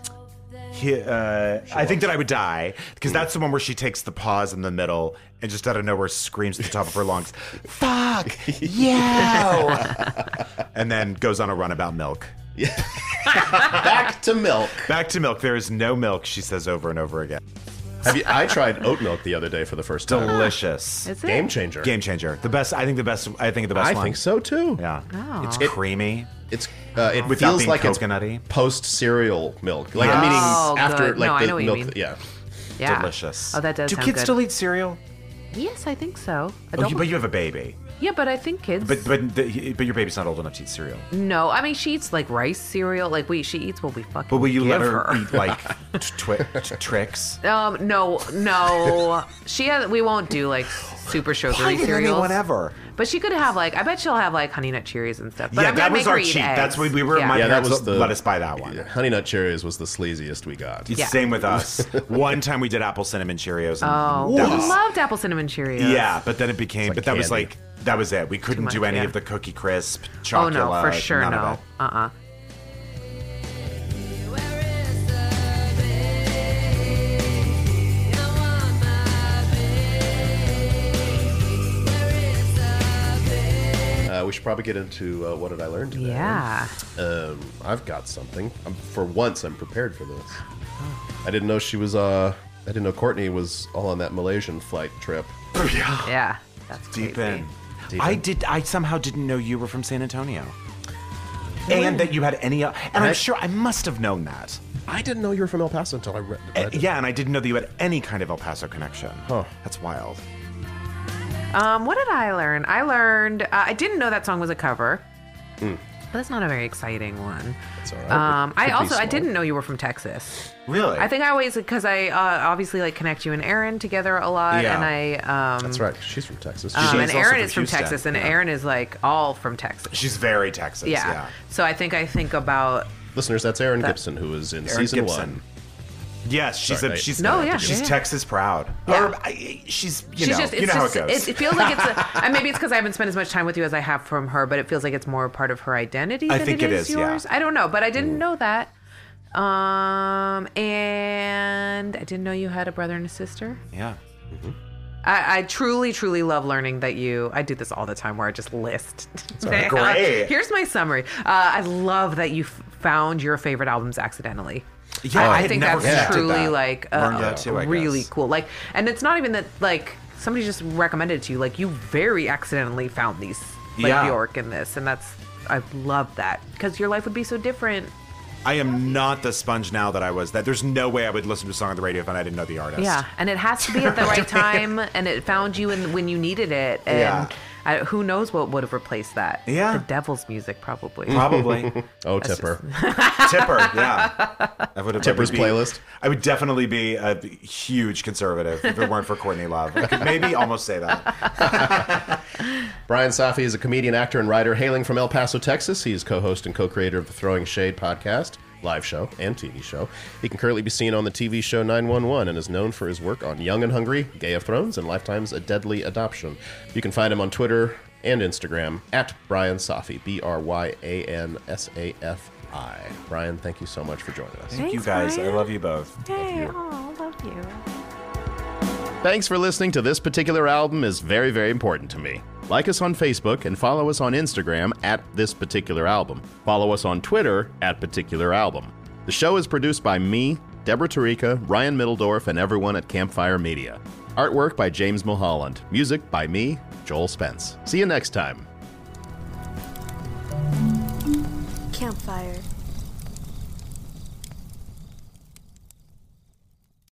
he, uh, I think that I would die because that's the one where she takes the pause in the middle and just out of nowhere screams at the top of her lungs, "Fuck yeah!" and then goes on a run about milk. Back to milk. Back to milk. There is no milk. She says over and over again. Have you? I tried oat milk the other day for the first time. Delicious. Is it? Game changer. Game changer. The best. I think the best. I think the best I one. think so too. Yeah. Oh. It's It- creamy. It's uh, it Without feels being like coconutty. it's post cereal milk. Like Oh, I'm eating after good. like No, I the know what you milk. mean. Yeah. Yeah. Delicious. Oh, that does Do sound kids good. still eat cereal? Yes, I think so. Oh, Adult- you, but you have a baby. Yeah, but I think kids. But but the, but your baby's not old enough to eat cereal. no, I mean she eats like rice cereal. Like we, she eats what we fucking. But will you give let her, eat like twi- t- tricks? Um, no, no. she has. We won't do like super sugary cereals. whatever. But she could have like. I bet she'll have like Honey Nut Cheerios and stuff. But yeah, I'm that was our eat cheat. eggs. That's what we were. Yeah. My Yeah, that was the let us buy that one. Honey Nut Cheerios was the sleaziest we got. Yeah. Same with us. one time we did apple cinnamon Cheerios. And Oh, we was- loved apple cinnamon Cheerios. yeah, but then it became. like but that was like that was it. We couldn't much, do any yeah. of the cookie crisp, chocolate. Oh no, for sure no. Of it. Uh uh Uh, we should probably get into uh, what did I learn today. Yeah. Um, I've got something. I'm, for once, I'm prepared for this. I didn't know she was. Uh, I didn't know Courtney was all on that Malaysian flight trip. Oh Yeah. That's Deep crazy. in. Deep I did. I somehow didn't know you were from San Antonio, and that you had any. And I'm I- sure I must have known that. I didn't know you were from El Paso until I read. Uh, read it. yeah, and I didn't know that you had any kind of El Paso connection. Huh. That's wild. Um, what did I learn? I learned uh, I didn't know that song was a cover. But that's not a very exciting one. It's all right. Um, I also I didn't know you were from Texas. Really? I think I always because I uh, obviously like connect you and Erin together a lot, Yeah. and I um, That's right. She's from Texas. um, She's and also Erin from is from Houston, Texas, and yeah. Erin is like all from Texas. She's very Texas. yeah. Yeah. So I think I think about Listeners, that's Erin That- Gibson, was in Erin season Gibson. one. Yes, she's Sorry, a I- she's No, yeah, she's yeah. Texas proud. Yeah. Or I, she's you she's know just you know just how it goes. it feels like it's a, and maybe it's because I haven't spent as much time with you as I have from her, but it feels like it's more part of her identity. I than think it is is, yeah. yours. I don't know, but I didn't know that. Um, and I didn't know you had a brother and a sister. yeah. I, I truly, truly love learning that you. I do this all the time, where I just list. Great. Here's my summary. Uh, I love that you f- found your favorite albums accidentally. Yeah, I, I I think never that's connected truly that. like uh, Learned that too, really guess. cool. Like, and it's not even that like somebody just recommended it to you. Like, you very accidentally found these like Yeah. Bjork in this, and that's I love that because your life would be so different. I am not the sponge now that I was. That there's no way I would listen to a song on the radio if I didn't know the artist. Yeah, and it has to be at the right time, and it found you in, when you needed it. And Yeah. I, who knows what would have replaced that? Yeah. the devil's music probably. Probably Oh, Tipper. Tipper. Yeah, I would have Tipper's I would be- playlist? I would definitely be a huge conservative if it weren't for Courtney Love. I could maybe almost say that. Bryan Safi is a comedian, actor, and writer hailing from El Paso, Texas. He is co-host and co-creator of the Throwing Shade podcast, live show, and TV show. He can currently be seen on the TV show 911 and is known for his work on Young and Hungry, Gay of Thrones, and Lifetime's A Deadly Adoption. You can find him on Twitter and Instagram at Bryan Safi, B-R-Y-A-N-S-A-F-I. Bryan, thank you so much for joining us. Thank you Thanks, guys. I love you both. Hey, oh, love you. Thanks for listening to this particular album is very, very important to me. Like us on Facebook and follow us on Instagram at this particular album. Follow us on Twitter at particular album. The show is produced by me, Deborah Tarika, Ryan Middledorf, and everyone at Campfire Media. Artwork by James Mulholland. Music by me, Joel Spence. See you next time. Campfire.